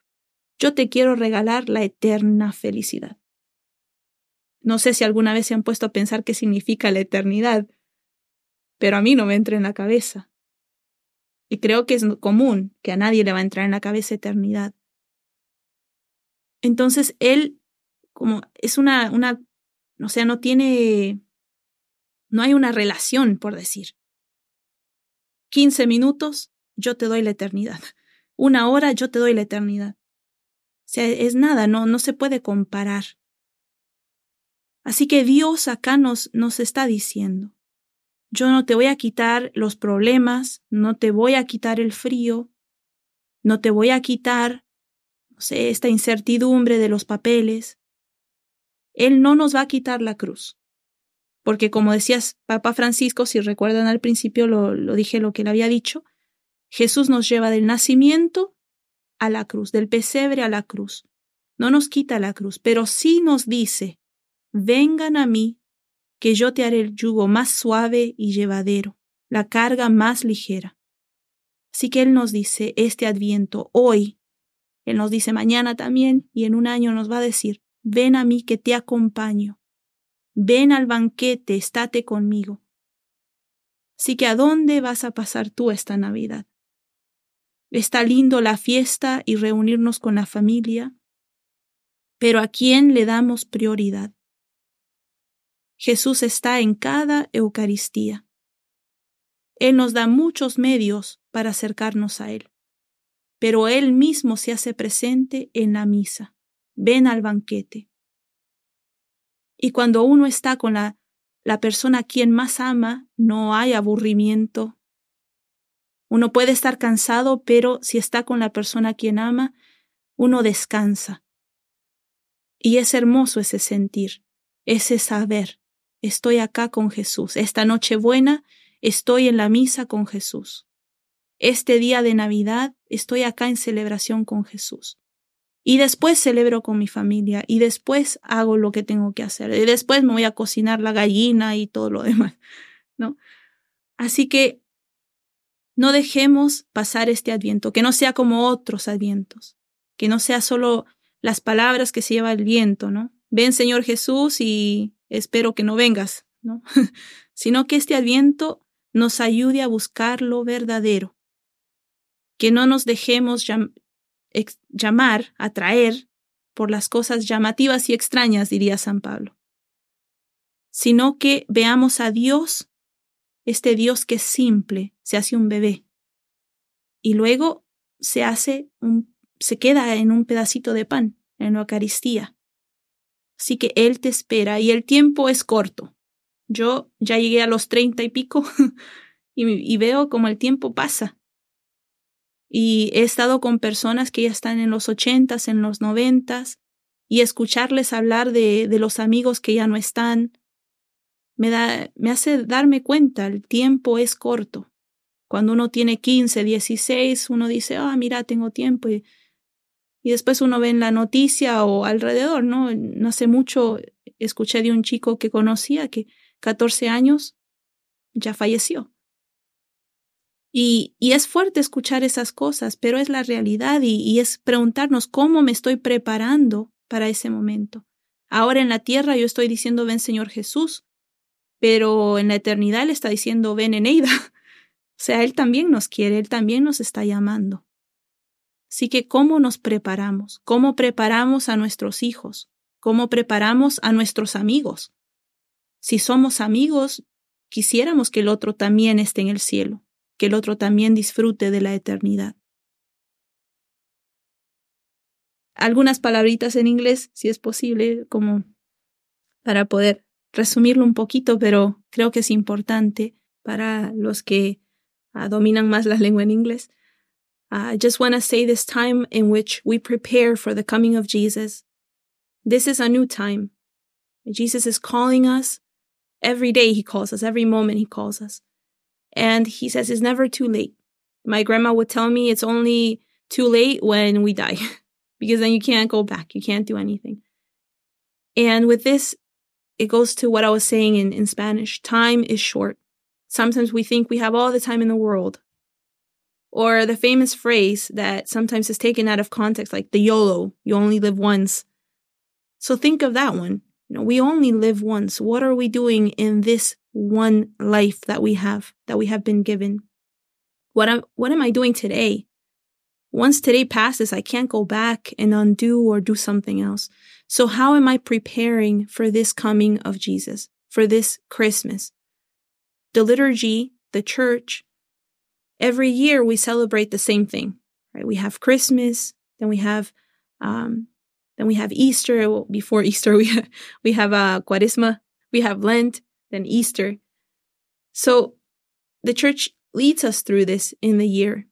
B: yo te quiero regalar la eterna felicidad. No sé si alguna vez se han puesto a pensar qué significa la eternidad, pero a mí no me entra en la cabeza. Y creo que es común que a nadie le va a entrar en la cabeza eternidad. Entonces, él, como es una, una, o sea, no tiene, no hay una relación, por decir. 15 minutos, yo te doy la eternidad. Una hora, yo te doy la eternidad. O sea, es nada, no, no se puede comparar. Así que Dios acá nos, nos está diciendo, yo no te voy a quitar los problemas, no te voy a quitar el frío, no te voy a quitar, no sé, esta incertidumbre de los papeles. Él no nos va a quitar la cruz. Porque como decías Papa Francisco, si recuerdan al principio lo, lo dije lo que él había dicho, Jesús nos lleva del nacimiento a la cruz, del pesebre a la cruz. No nos quita la cruz, pero sí nos dice, vengan a mí que yo te haré el yugo más suave y llevadero, la carga más ligera. Así que Él nos dice este adviento hoy, Él nos dice mañana también y en un año nos va a decir, ven a mí que te acompaño, ven al banquete, estate conmigo. Así que ¿a dónde vas a pasar tú esta Navidad? Está lindo la fiesta y reunirnos con la familia, pero ¿a quién le damos prioridad? Jesús está en cada Eucaristía. Él nos da muchos medios para acercarnos a Él, pero Él mismo se hace presente en la misa. Ven al banquete. Y cuando uno está con la, la persona a quien más ama, no hay aburrimiento. Uno puede estar cansado, pero si está con la persona a quien ama, uno descansa. Y es hermoso ese sentir, ese saber estoy acá con Jesús. Esta noche buena estoy en la misa con Jesús. Este día de Navidad estoy acá en celebración con Jesús. Y después celebro con mi familia y después hago lo que tengo que hacer. Y después me voy a cocinar la gallina y todo lo demás, ¿no? Así que no dejemos pasar este adviento, que no sea como otros advientos, que no sea solo las palabras que se lleva el viento, ¿no? Ven Señor Jesús y espero que no vengas, ¿no? sino que este adviento nos ayude a buscar lo verdadero, que no nos dejemos llamar, atraer por las cosas llamativas y extrañas, diría San Pablo, sino que veamos a Dios, este Dios que es simple, se hace un bebé, y luego se hace un, se queda en un pedacito de pan, en la Eucaristía, Así que Él te espera y el tiempo es corto. Yo ya llegué a los treinta y pico y, veo como el tiempo pasa. Y he estado con personas que ya están en los ochentas, en los noventas, y escucharles hablar de, de los amigos que ya no están, me, da, me hace darme cuenta, el tiempo es corto. Cuando uno tiene quince, dieciséis, uno dice, ah, mira, tengo tiempo. Y y después uno ve en la noticia o alrededor, ¿no? No hace mucho escuché de un chico que conocía que 14 años ya falleció. Y, y es fuerte escuchar esas cosas, pero es la realidad y, y es preguntarnos cómo me estoy preparando para ese momento. Ahora en la tierra yo estoy diciendo ven Señor Jesús, pero en la eternidad Él está diciendo ven Eneida. O sea, Él también nos quiere, Él también nos está llamando. Así que, ¿cómo nos preparamos? ¿Cómo preparamos a nuestros hijos? ¿Cómo preparamos a nuestros amigos? Si somos amigos, quisiéramos que el otro también esté en el cielo, que el otro también disfrute de la eternidad. algunas palabritas en inglés, si es posible, como para poder resumirlo un poquito, pero creo que es importante para los que uh, dominan más la lengua en inglés. Uh, I just want to say this time in which we prepare for the coming of Jesus. This is a new time. Jesus is calling us. Every day he calls us, every moment he calls us. And he says it's never too late. My grandma would tell me it's only too late when we die, because then you can't go back. You can't do anything. And with this, it goes to what I was saying in, in Spanish. Time is short. Sometimes we think we have all the time in the world. Or the famous phrase that sometimes is taken out of context, like the YOLO, you only live once. So think of that one. You know, we only live once. What are we doing in this one life that we have, that we have been given? What am, what am I doing today? Once today passes, I can't go back and undo or do something else. So how am I preparing for this coming of Jesus, for this Christmas? The liturgy, the church, every year we celebrate the same thing, right? We have Christmas, then we have, um, then we have Easter. Well, before Easter, we have, we have uh, Quaresma, we have Lent, then Easter. So the church leads us through this in the year,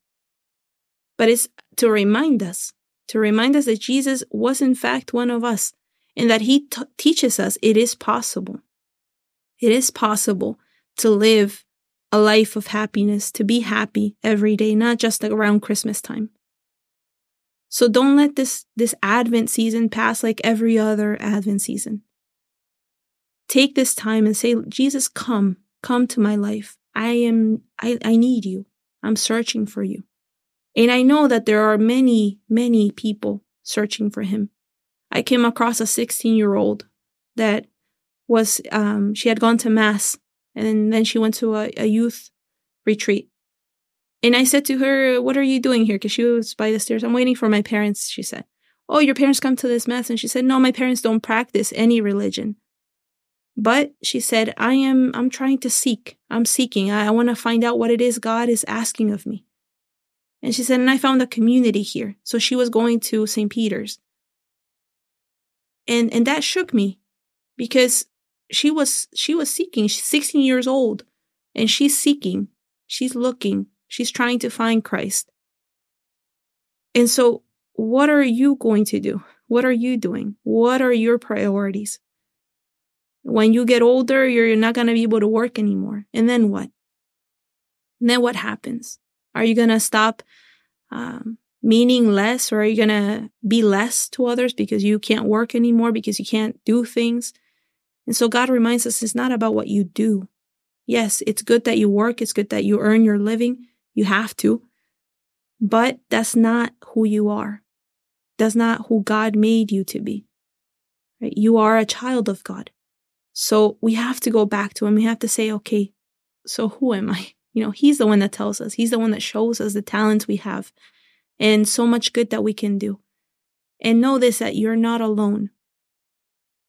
B: but it's to remind us to remind us that Jesus was in fact one of us and that he t- teaches us it is possible. It is possible to live a life of happiness, to be happy every day, not just around Christmas time. So don't let this, this Advent season pass like every other Advent season. Take this time and say, Jesus, come, come to my life. I am, I, I need you. I'm searching for you. And I know that there are many, many people searching for him. I came across a 16 year old that was, um, she had gone to mass and then she went to a, a youth retreat. And I said to her, What are you doing here? Because she was by the stairs. I'm waiting for my parents, she said. Oh, your parents come to this mass? And she said, No, my parents don't practice any religion. But she said, I am, I'm trying to seek. I'm seeking. I, I want to find out what it is God is asking of me. And she said, and I found a community here. So she was going to St. Peter's. And and that shook me because she was she was seeking. She's 16 years old and she's seeking. She's looking. She's trying to find Christ. And so what are you going to do? What are you doing? What are your priorities? When you get older, you're not going to be able to work anymore. And then what? And then what happens? Are you going to stop um, meaning less or are you going to be less to others because you can't work anymore, because you can't do things? And so God reminds us it's not about what you do. Yes, it's good that you work. It's good that you earn your living. You have to. But that's not who you are. That's not who God made you to be. Right? You are a child of God. So we have to go back to him. We have to say, okay, so who am I? You know, He's the one that tells us, He's the one that shows us the talents we have and so much good that we can do. And know this that you're not alone.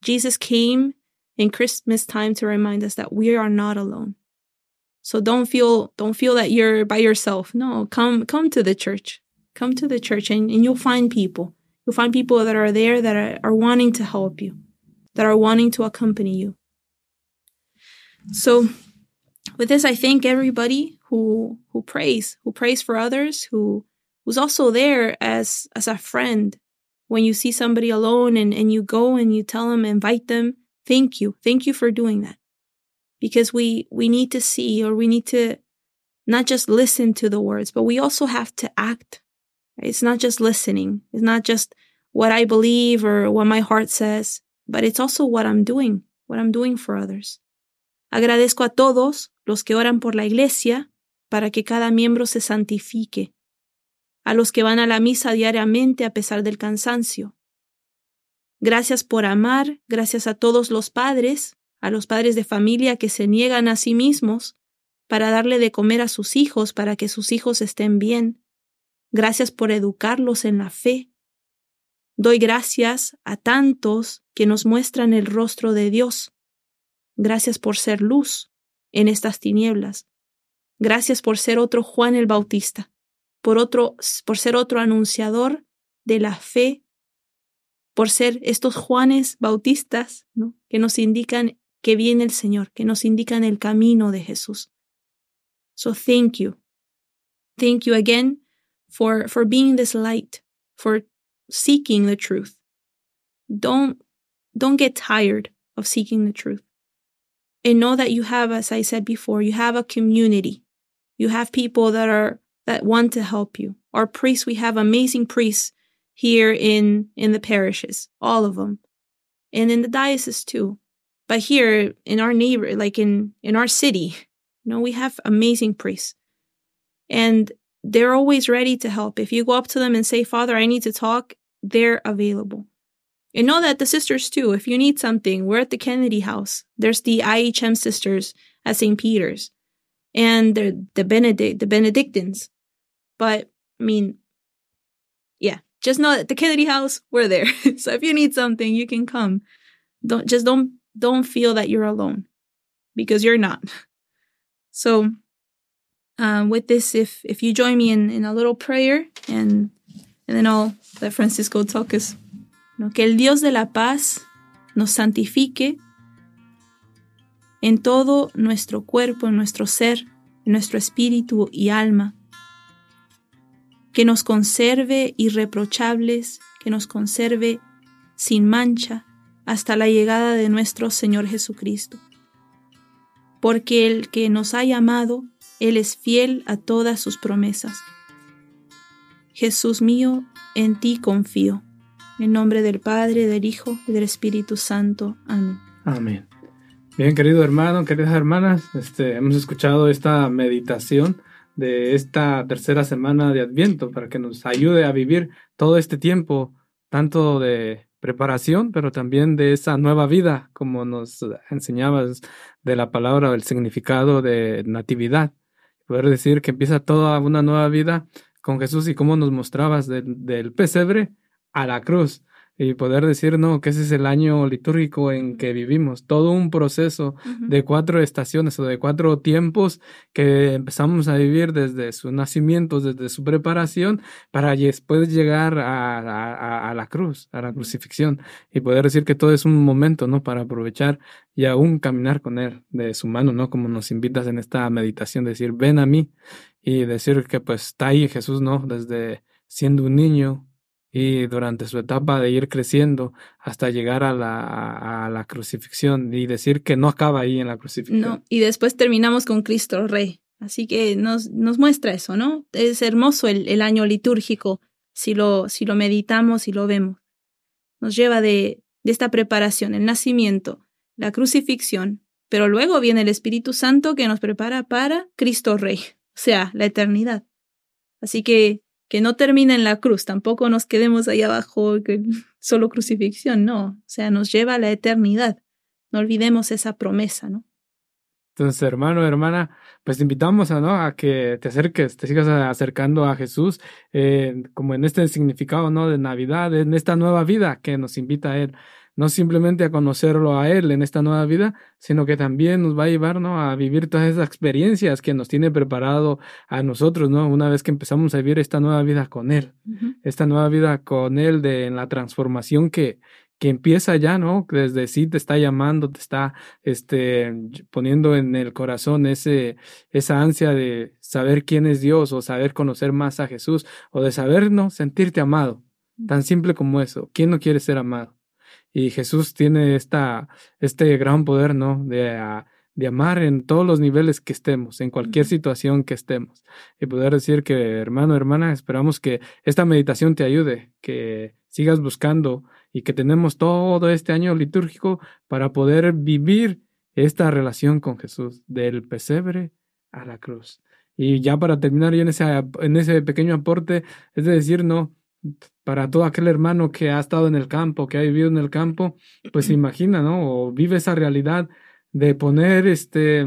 B: Jesus came in Christmas time to remind us that we are not alone. So don't feel don't feel that you're by yourself. No, come come to the church. Come to the church and, and you'll find people. You'll find people that are there that are, are wanting to help you, that are wanting to accompany you. So with this, I thank everybody who who prays, who prays for others, who who's also there as as a friend. When you see somebody alone and, and you go and you tell them, invite them, thank you. Thank you for doing that. Because we we need to see or we need to not just listen to the words, but we also have to act. It's not just listening. It's not just what I believe or what my heart says, but it's also what I'm doing, what I'm doing for others. Agradezco a todos los que oran por la iglesia para que cada miembro se santifique, a los que van a la misa diariamente a pesar del cansancio. Gracias por amar, gracias a todos los padres, a los padres de familia que se niegan a sí mismos para darle de comer a sus hijos para que sus hijos estén bien. Gracias por educarlos en la fe. Doy gracias a tantos que nos muestran el rostro de Dios. Gracias por ser luz en estas tinieblas. Gracias por ser otro Juan el Bautista, por otro por ser otro anunciador de la fe por ser estos Juanes bautistas, ¿no? Que nos indican que viene el Señor, que nos indican el camino de Jesús. So thank you. Thank you again for, for being this light, for seeking the truth. Don't, don't get tired of seeking the truth. And know that you have, as I said before, you have a community. You have people that are, that want to help you. Our priests, we have amazing priests here in, in the parishes, all of them. And in the diocese too. But here in our neighbor, like in, in our city, you know, we have amazing priests. And they're always ready to help. If you go up to them and say, Father, I need to talk, they're available. And know that the sisters too, if you need something, we're at the Kennedy House. There's the IHM sisters at St. Peter's and the, Benedict, the Benedictines. But I mean, just know that the Kennedy House, we're there. so if you need something, you can come. Don't, just don't, don't feel that you're alone because you're not. So, um, with this, if, if you join me in, in a little prayer and, and then I'll let Francisco talk us ¿no? que el Dios de la paz nos santifique en todo nuestro cuerpo, en nuestro ser, en nuestro espíritu y alma, que nos conserve irreprochables, que nos conserve sin mancha hasta la llegada de nuestro Señor Jesucristo. Porque el que nos ha llamado, Él es fiel a todas sus promesas. Jesús mío, en ti confío. En nombre del Padre, del Hijo y del Espíritu Santo. Amén.
A: Amén. Bien, querido hermano, queridas hermanas, este, hemos escuchado esta meditación de esta tercera semana de Adviento para que nos ayude a vivir todo este tiempo, tanto de preparación, pero también de esa nueva vida, como nos enseñabas de la palabra o el significado de natividad. Poder decir que empieza toda una nueva vida con Jesús y cómo nos mostrabas del pesebre a la cruz y poder decir, no, que ese es el año litúrgico en que vivimos, todo un proceso de cuatro estaciones o de cuatro tiempos que empezamos a vivir desde su nacimiento, desde su preparación, para después llegar a, a, la cruz, a la crucifixión, y poder decir que todo es un momento, ¿no? Para aprovechar y aún caminar con Él de su mano, ¿no? Como nos invitas en esta meditación, decir, ven a mí, y decir que pues está ahí Jesús, ¿no? Desde siendo un niño, y durante su etapa de ir creciendo hasta llegar a la, a, la crucifixión y decir que no acaba ahí en la crucifixión. No,
B: y después terminamos con Cristo Rey. Así que nos, nos muestra eso, ¿no? Es hermoso el, el, año litúrgico si lo, si lo meditamos y lo vemos. Nos lleva de, de esta preparación, el nacimiento, la crucifixión, pero luego viene el Espíritu Santo que nos prepara para Cristo Rey, o sea, la eternidad. Así que que no termina en la cruz, tampoco nos quedemos ahí abajo, solo crucifixión, no, o sea, nos lleva a la eternidad. No olvidemos esa promesa, ¿no?
A: Entonces, hermano, hermana, pues te invitamos a, ¿no? a que te acerques, te sigas acercando a Jesús, eh, como en este significado ¿no? de Navidad, en esta nueva vida que nos invita a Él no simplemente a conocerlo a Él en esta nueva vida, sino que también nos va a llevar a vivir todas esas experiencias que nos tiene preparado a nosotros, ¿no? Una vez que empezamos a vivir esta nueva vida con Él, esta nueva vida con Él de en la transformación que, que empieza ya, ¿no? Desde sí te está llamando, te está este, poniendo en el corazón ese, esa ansia de saber quién es Dios o saber conocer más a Jesús o de saber, ¿no? Sentirte amado. Tan simple como eso. ¿Quién no quiere ser amado? Y Jesús tiene esta, este gran poder, ¿no? De, ah, de amar en todos los niveles que estemos, en cualquier situación que estemos. Y poder decir que, hermano, hermana, esperamos que esta meditación te ayude, que sigas buscando y que tenemos todo este año litúrgico para poder vivir esta relación con Jesús, del pesebre a la cruz. Y ya para terminar yo en ese, en ese pequeño aporte, es decir, no, para todo aquel hermano que ha estado en el campo, que ha vivido en el campo, pues se imagina, ¿no? O vive esa realidad de poner este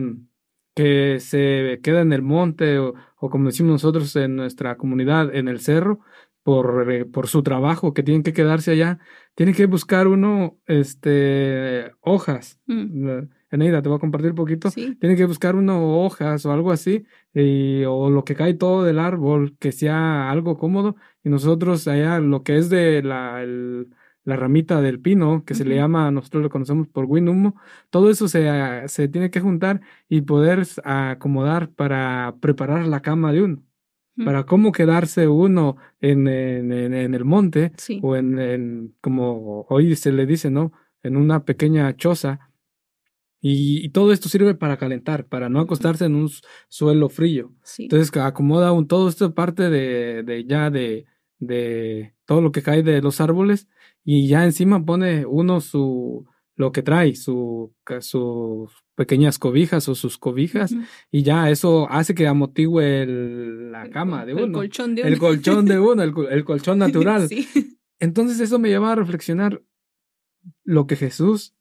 A: que se queda en el monte o, como decimos nosotros en nuestra comunidad, en el cerro, por, eh, por su trabajo, que tienen que quedarse allá, tiene que buscar uno este, hojas. Mm. Eneida, te voy a compartir un poquito. Tiene que buscar uno hojas o algo así, y, o lo que cae todo del árbol, que sea algo cómodo, y nosotros allá lo que es de la, la ramita del pino, que se le llama, nosotros lo conocemos por humo, todo eso se, se, tiene que juntar y poder acomodar para preparar la cama de uno. Para cómo quedarse uno en, en, en el monte o en, en, como hoy se le dice, ¿no? En una pequeña choza y, todo esto sirve para calentar, para no acostarse en un suelo frío. Entonces acomoda un, todo esto parte de, de ya de, de todo lo que cae de los árboles y ya encima pone uno su lo que trae, su, sus pequeñas cobijas o sus cobijas y ya eso hace que amotigüe la cama de uno. El colchón de uno. El colchón de uno, el, colchón natural. Entonces eso me lleva a reflexionar lo que Jesús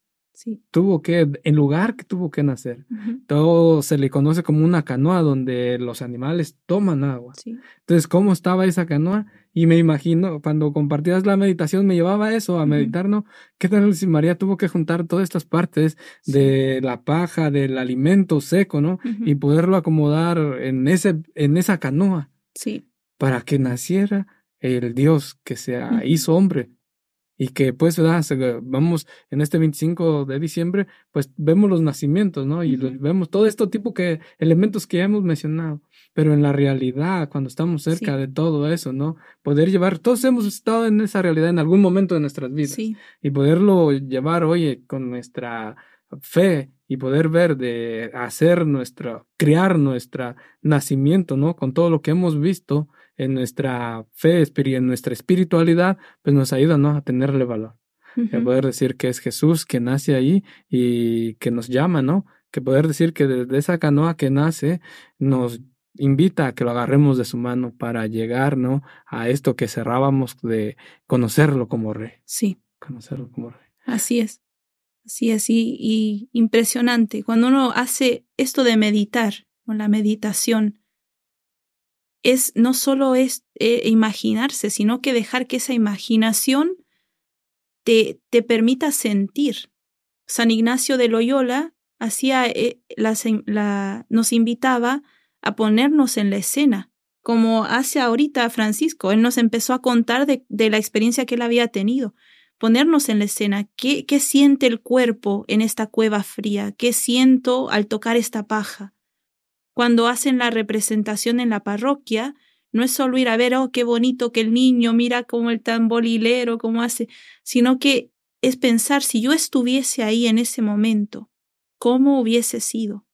A: Tuvo que, en lugar que tuvo que nacer, todo se le conoce como una canoa donde los animales toman agua. Entonces, ¿cómo estaba esa canoa? Y me imagino, cuando compartías la meditación, me llevaba eso, a meditar, ¿no? ¿Qué tal si María tuvo que juntar todas estas partes de la paja, del alimento seco, ¿no? Y poderlo acomodar en, ese, en esa canoa.
B: Sí.
A: Para que naciera el Dios que se hizo hombre y que pues, ¿verdad? Vamos en este 25 de diciembre, pues vemos los nacimientos, ¿no? Y vemos todo esto tipo de elementos que ya hemos mencionado, pero en la realidad, cuando estamos cerca de todo eso, ¿no? Poder llevar, todos hemos estado en esa realidad en algún momento de nuestras vidas y poderlo llevar, oye, con nuestra fe y poder ver de hacer nuestra, crear nuestro nacimiento, ¿no? Con todo lo que hemos visto en nuestra fe, en nuestra espiritualidad, pues nos ayuda, ¿no? A tenerle valor. A poder decir que es Jesús que nace ahí y que nos llama, ¿no? Que poder decir que desde esa canoa que nace nos invita a que lo agarremos de su mano para llegar, ¿no? A esto que cerrábamos de conocerlo como rey.
B: Sí.
A: Conocerlo como rey.
B: Así es. Así es, y, impresionante. Cuando uno hace esto de meditar, o la meditación, es no solo es eh, imaginarse, sino que dejar que esa imaginación te, te permita sentir. San Ignacio de Loyola hacía, eh, nos invitaba a ponernos en la escena, como hace ahorita Francisco. Él nos empezó a contar de, de la experiencia que él había tenido ponernos en la escena, ¿qué, ¿qué, siente el cuerpo en esta cueva fría? ¿Qué siento al tocar esta paja? Cuando hacen la representación en la parroquia, no es solo ir a ver, oh, qué bonito que el niño mira como el tamborilero, cómo hace, sino que es pensar si yo estuviese ahí en ese momento, ¿cómo hubiese sido?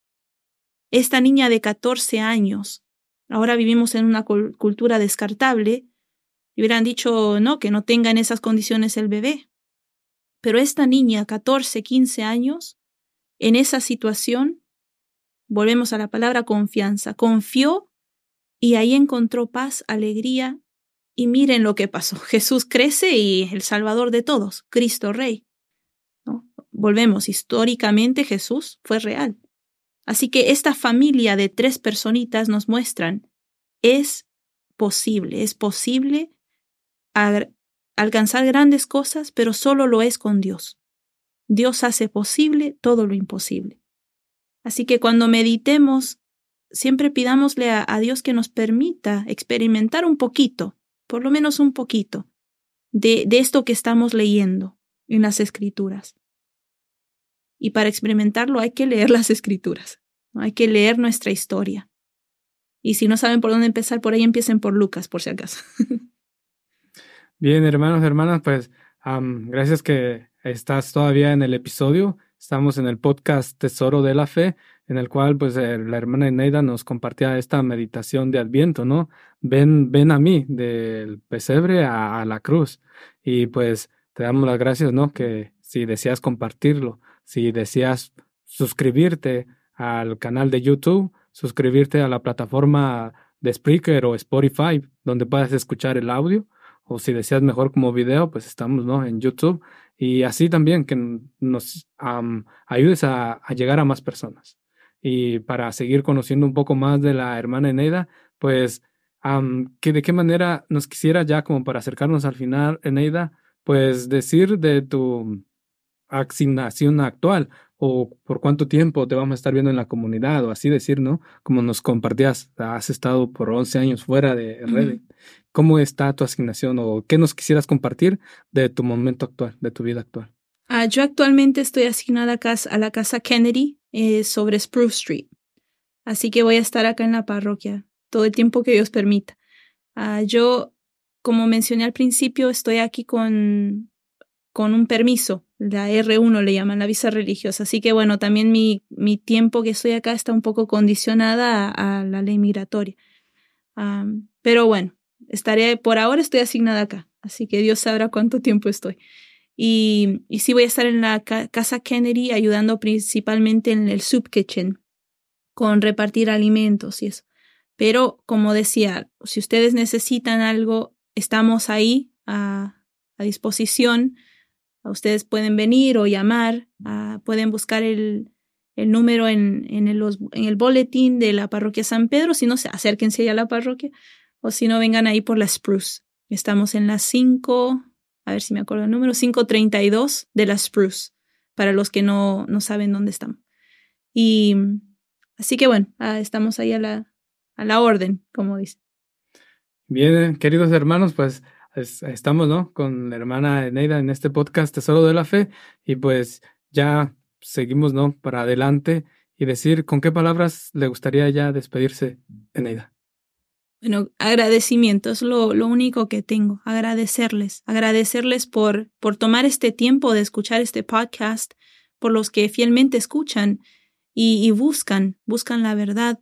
B: Esta niña de 14 años, ahora vivimos en una cultura descartable, y hubieran dicho, no, que no tenga en esas condiciones el bebé. Pero esta niña, 14, 15 años, en esa situación, volvemos a la palabra confianza, confió y ahí encontró paz, alegría, y miren lo que pasó. Jesús crece y el Salvador de todos, Cristo Rey. ¿No? Volvemos, históricamente Jesús fue real. Así que esta familia de tres personitas nos muestran, es posible, es posible alcanzar grandes cosas, pero solo lo es con Dios. Dios hace posible todo lo imposible. Así que cuando meditemos, siempre pidámosle a, Dios que nos permita experimentar un poquito, por lo menos un poquito, de, de esto que estamos leyendo en las escrituras. Y para experimentarlo hay que leer las escrituras, hay que leer nuestra historia. Y si no saben por dónde empezar, por ahí empiecen por Lucas, por si acaso.
A: Bien, hermanos, hermanas, pues gracias que estás todavía en el episodio. Estamos en el podcast Tesoro de la Fe, en el cual pues eh, la hermana Eneida nos compartía esta meditación de Adviento, ¿no? Ven, ven a mí, del pesebre a, la cruz. Y pues te damos las gracias, ¿no? Que si deseas compartirlo, si deseas suscribirte al canal de YouTube, suscribirte a la plataforma de Spreaker o Spotify, donde puedas escuchar el audio o si deseas mejor como video, pues estamos ¿no? en YouTube y así también que nos ayudes a, llegar a más personas. Y para seguir conociendo un poco más de la hermana Eneida, pues que de qué manera nos quisiera ya como para acercarnos al final, Eneida, pues decir de tu asignación actual o por cuánto tiempo te vamos a estar viendo en la comunidad o así decir, ¿no? Como nos compartías, has estado por 11 años fuera de Reddit. ¿Cómo está tu asignación o qué nos quisieras compartir de tu momento actual, de tu vida actual?
B: Ah, yo actualmente estoy asignada a la casa Kennedy eh, sobre Spruce Street. Así que voy a estar acá en la parroquia todo el tiempo que Dios permita. Ah, yo, como mencioné al principio, estoy aquí con, con un permiso, la R1 le llaman la visa religiosa. Así que bueno, también mi, mi tiempo que estoy acá está un poco condicionada a, la ley migratoria. pero bueno, estaré, por ahora estoy asignada acá, así que Dios sabrá cuánto tiempo estoy. Y, y sí voy a estar en la casa Kennedy ayudando principalmente en el soup kitchen, con repartir alimentos y eso. Pero como decía, si ustedes necesitan algo, estamos ahí a, disposición. Ustedes pueden venir o llamar, pueden buscar el, número en, en, el, en, el, boletín de la parroquia San Pedro. Si no, acérquense ya a la parroquia o si no, vengan ahí por la Spruce. Estamos en la 5, a ver si me acuerdo el número, 532 de la Spruce, para los que no, no saben dónde estamos. Y así que bueno, ah, estamos ahí a la, a la orden, como dice.
A: Bien, queridos hermanos, pues estamos, ¿no? Con la hermana Eneida en este podcast Tesoro de la Fe y pues ya seguimos, ¿no? Para adelante y decir con qué palabras le gustaría ya despedirse, Eneida.
B: Bueno, agradecimiento es lo, único que tengo, agradecerles, agradecerles por, por tomar este tiempo de escuchar este podcast, por los que fielmente escuchan y buscan, buscan la verdad,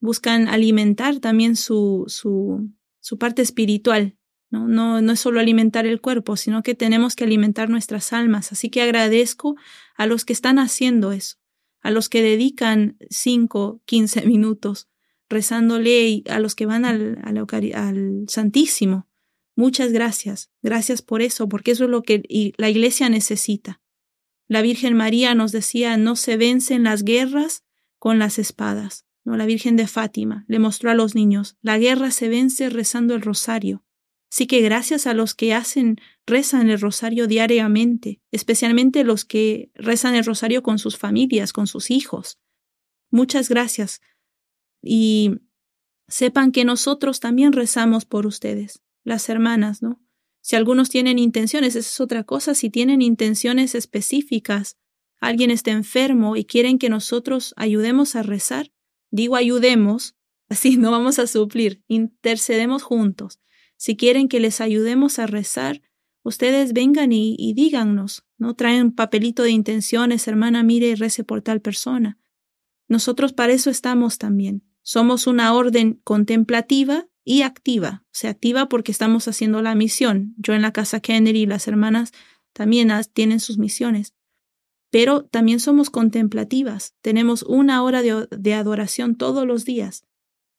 B: buscan alimentar también su, su, su parte espiritual. ¿No? No, no es solo alimentar el cuerpo, sino que tenemos que alimentar nuestras almas. Así que agradezco a los que están haciendo eso, a los que dedican 5, 15 minutos rezándole y a los que van al, al, al Santísimo. Muchas gracias. Gracias por eso, porque eso es lo que la iglesia necesita. La Virgen María nos decía, no se vencen las guerras con las espadas. ¿no? La Virgen de Fátima le mostró a los niños, la guerra se vence rezando el rosario. Así que gracias a los que hacen, rezan el rosario diariamente, especialmente los que rezan el rosario con sus familias, con sus hijos. Muchas gracias. Y sepan que nosotros también rezamos por ustedes, las hermanas, ¿no? Si algunos tienen intenciones, esa es otra cosa, si tienen intenciones específicas, alguien está enfermo y quieren que nosotros ayudemos a rezar, Digo ayudemos, así no vamos a suplir, intercedemos juntos. Si quieren que les ayudemos a rezar, ustedes vengan y, díganos, ¿no? Traen papelito de intenciones, hermana, mire y rece por tal persona. Nosotros para eso estamos también. Somos una orden contemplativa y activa. O sea, activa porque estamos haciendo la misión. Yo en la casa Kennedy y las hermanas también tienen sus misiones pero también somos contemplativas. Tenemos una hora de, adoración todos los días.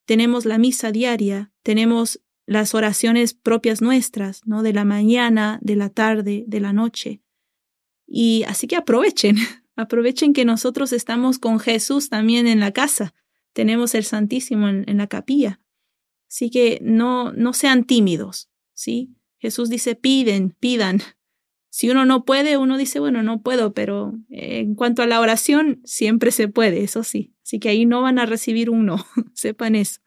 B: Tenemos la misa diaria, tenemos las oraciones propias nuestras, ¿no? De la mañana, de la tarde, de la noche. Y así que aprovechen, aprovechen que nosotros estamos con Jesús también en la casa. Tenemos el Santísimo en, la capilla. Así que no, no sean tímidos, ¿sí? Jesús dice, piden, pidan, si uno no puede, uno dice, bueno, no puedo, pero eh, en cuanto a la oración, siempre se puede, eso sí. Así que ahí no van a recibir un no, sepan eso.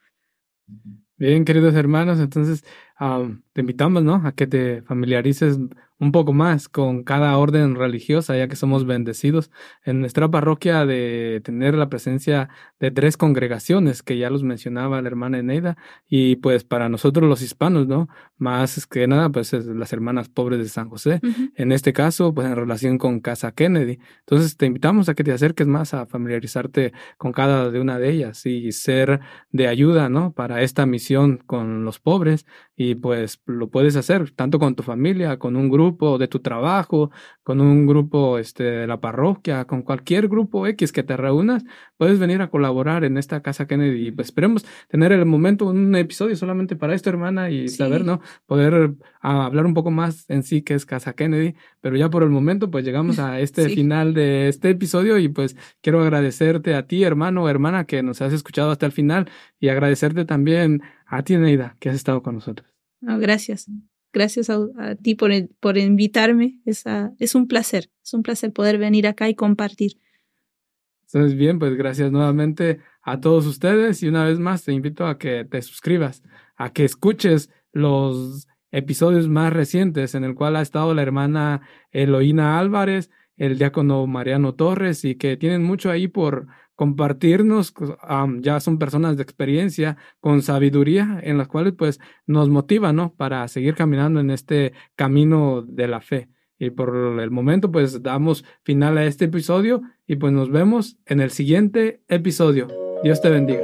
A: Bien, queridos hermanos, entonces te invitamos, ¿no? A que te familiarices un poco más con cada orden religiosa, ya que somos bendecidos en nuestra parroquia de tener la presencia de tres congregaciones, que ya los mencionaba la hermana Eneida, y pues para nosotros los hispanos, ¿no? Más que nada, pues las hermanas pobres de San José, en este caso, pues en relación con Casa Kennedy. Entonces te invitamos a que te acerques más a familiarizarte con cada de una de ellas y ser de ayuda, ¿no? Para esta misión con los pobres y pues lo puedes hacer tanto con tu familia, con un grupo de tu trabajo, con un grupo este, de la parroquia, con cualquier grupo X que te reúnas, puedes venir a colaborar en esta casa Kennedy. Y pues esperemos tener el momento, un episodio solamente para esto, hermana, y saber, ¿no? Poder ah, hablar un poco más en sí que es Casa Kennedy, pero ya por el momento pues llegamos a este final de este episodio y pues quiero agradecerte a ti, hermano o hermana, que nos has escuchado hasta el final y agradecerte también a ti, Neida, que has estado con nosotros.
B: Gracias. Gracias a, ti por, por invitarme. Es, es un placer. Es un placer poder venir acá y compartir.
A: Entonces, bien, pues gracias nuevamente a todos ustedes y una vez más te invito a que te suscribas, a que escuches los episodios más recientes en el cual ha estado la hermana Eloína Álvarez, el diácono Mariano Torres y que tienen mucho ahí por compartirnos, ya son personas de experiencia, con sabiduría, en las cuales pues nos motivan, ¿no? Para seguir caminando en este camino de la fe. Y por el momento pues damos final a este episodio y pues nos vemos en el siguiente episodio. Dios te bendiga.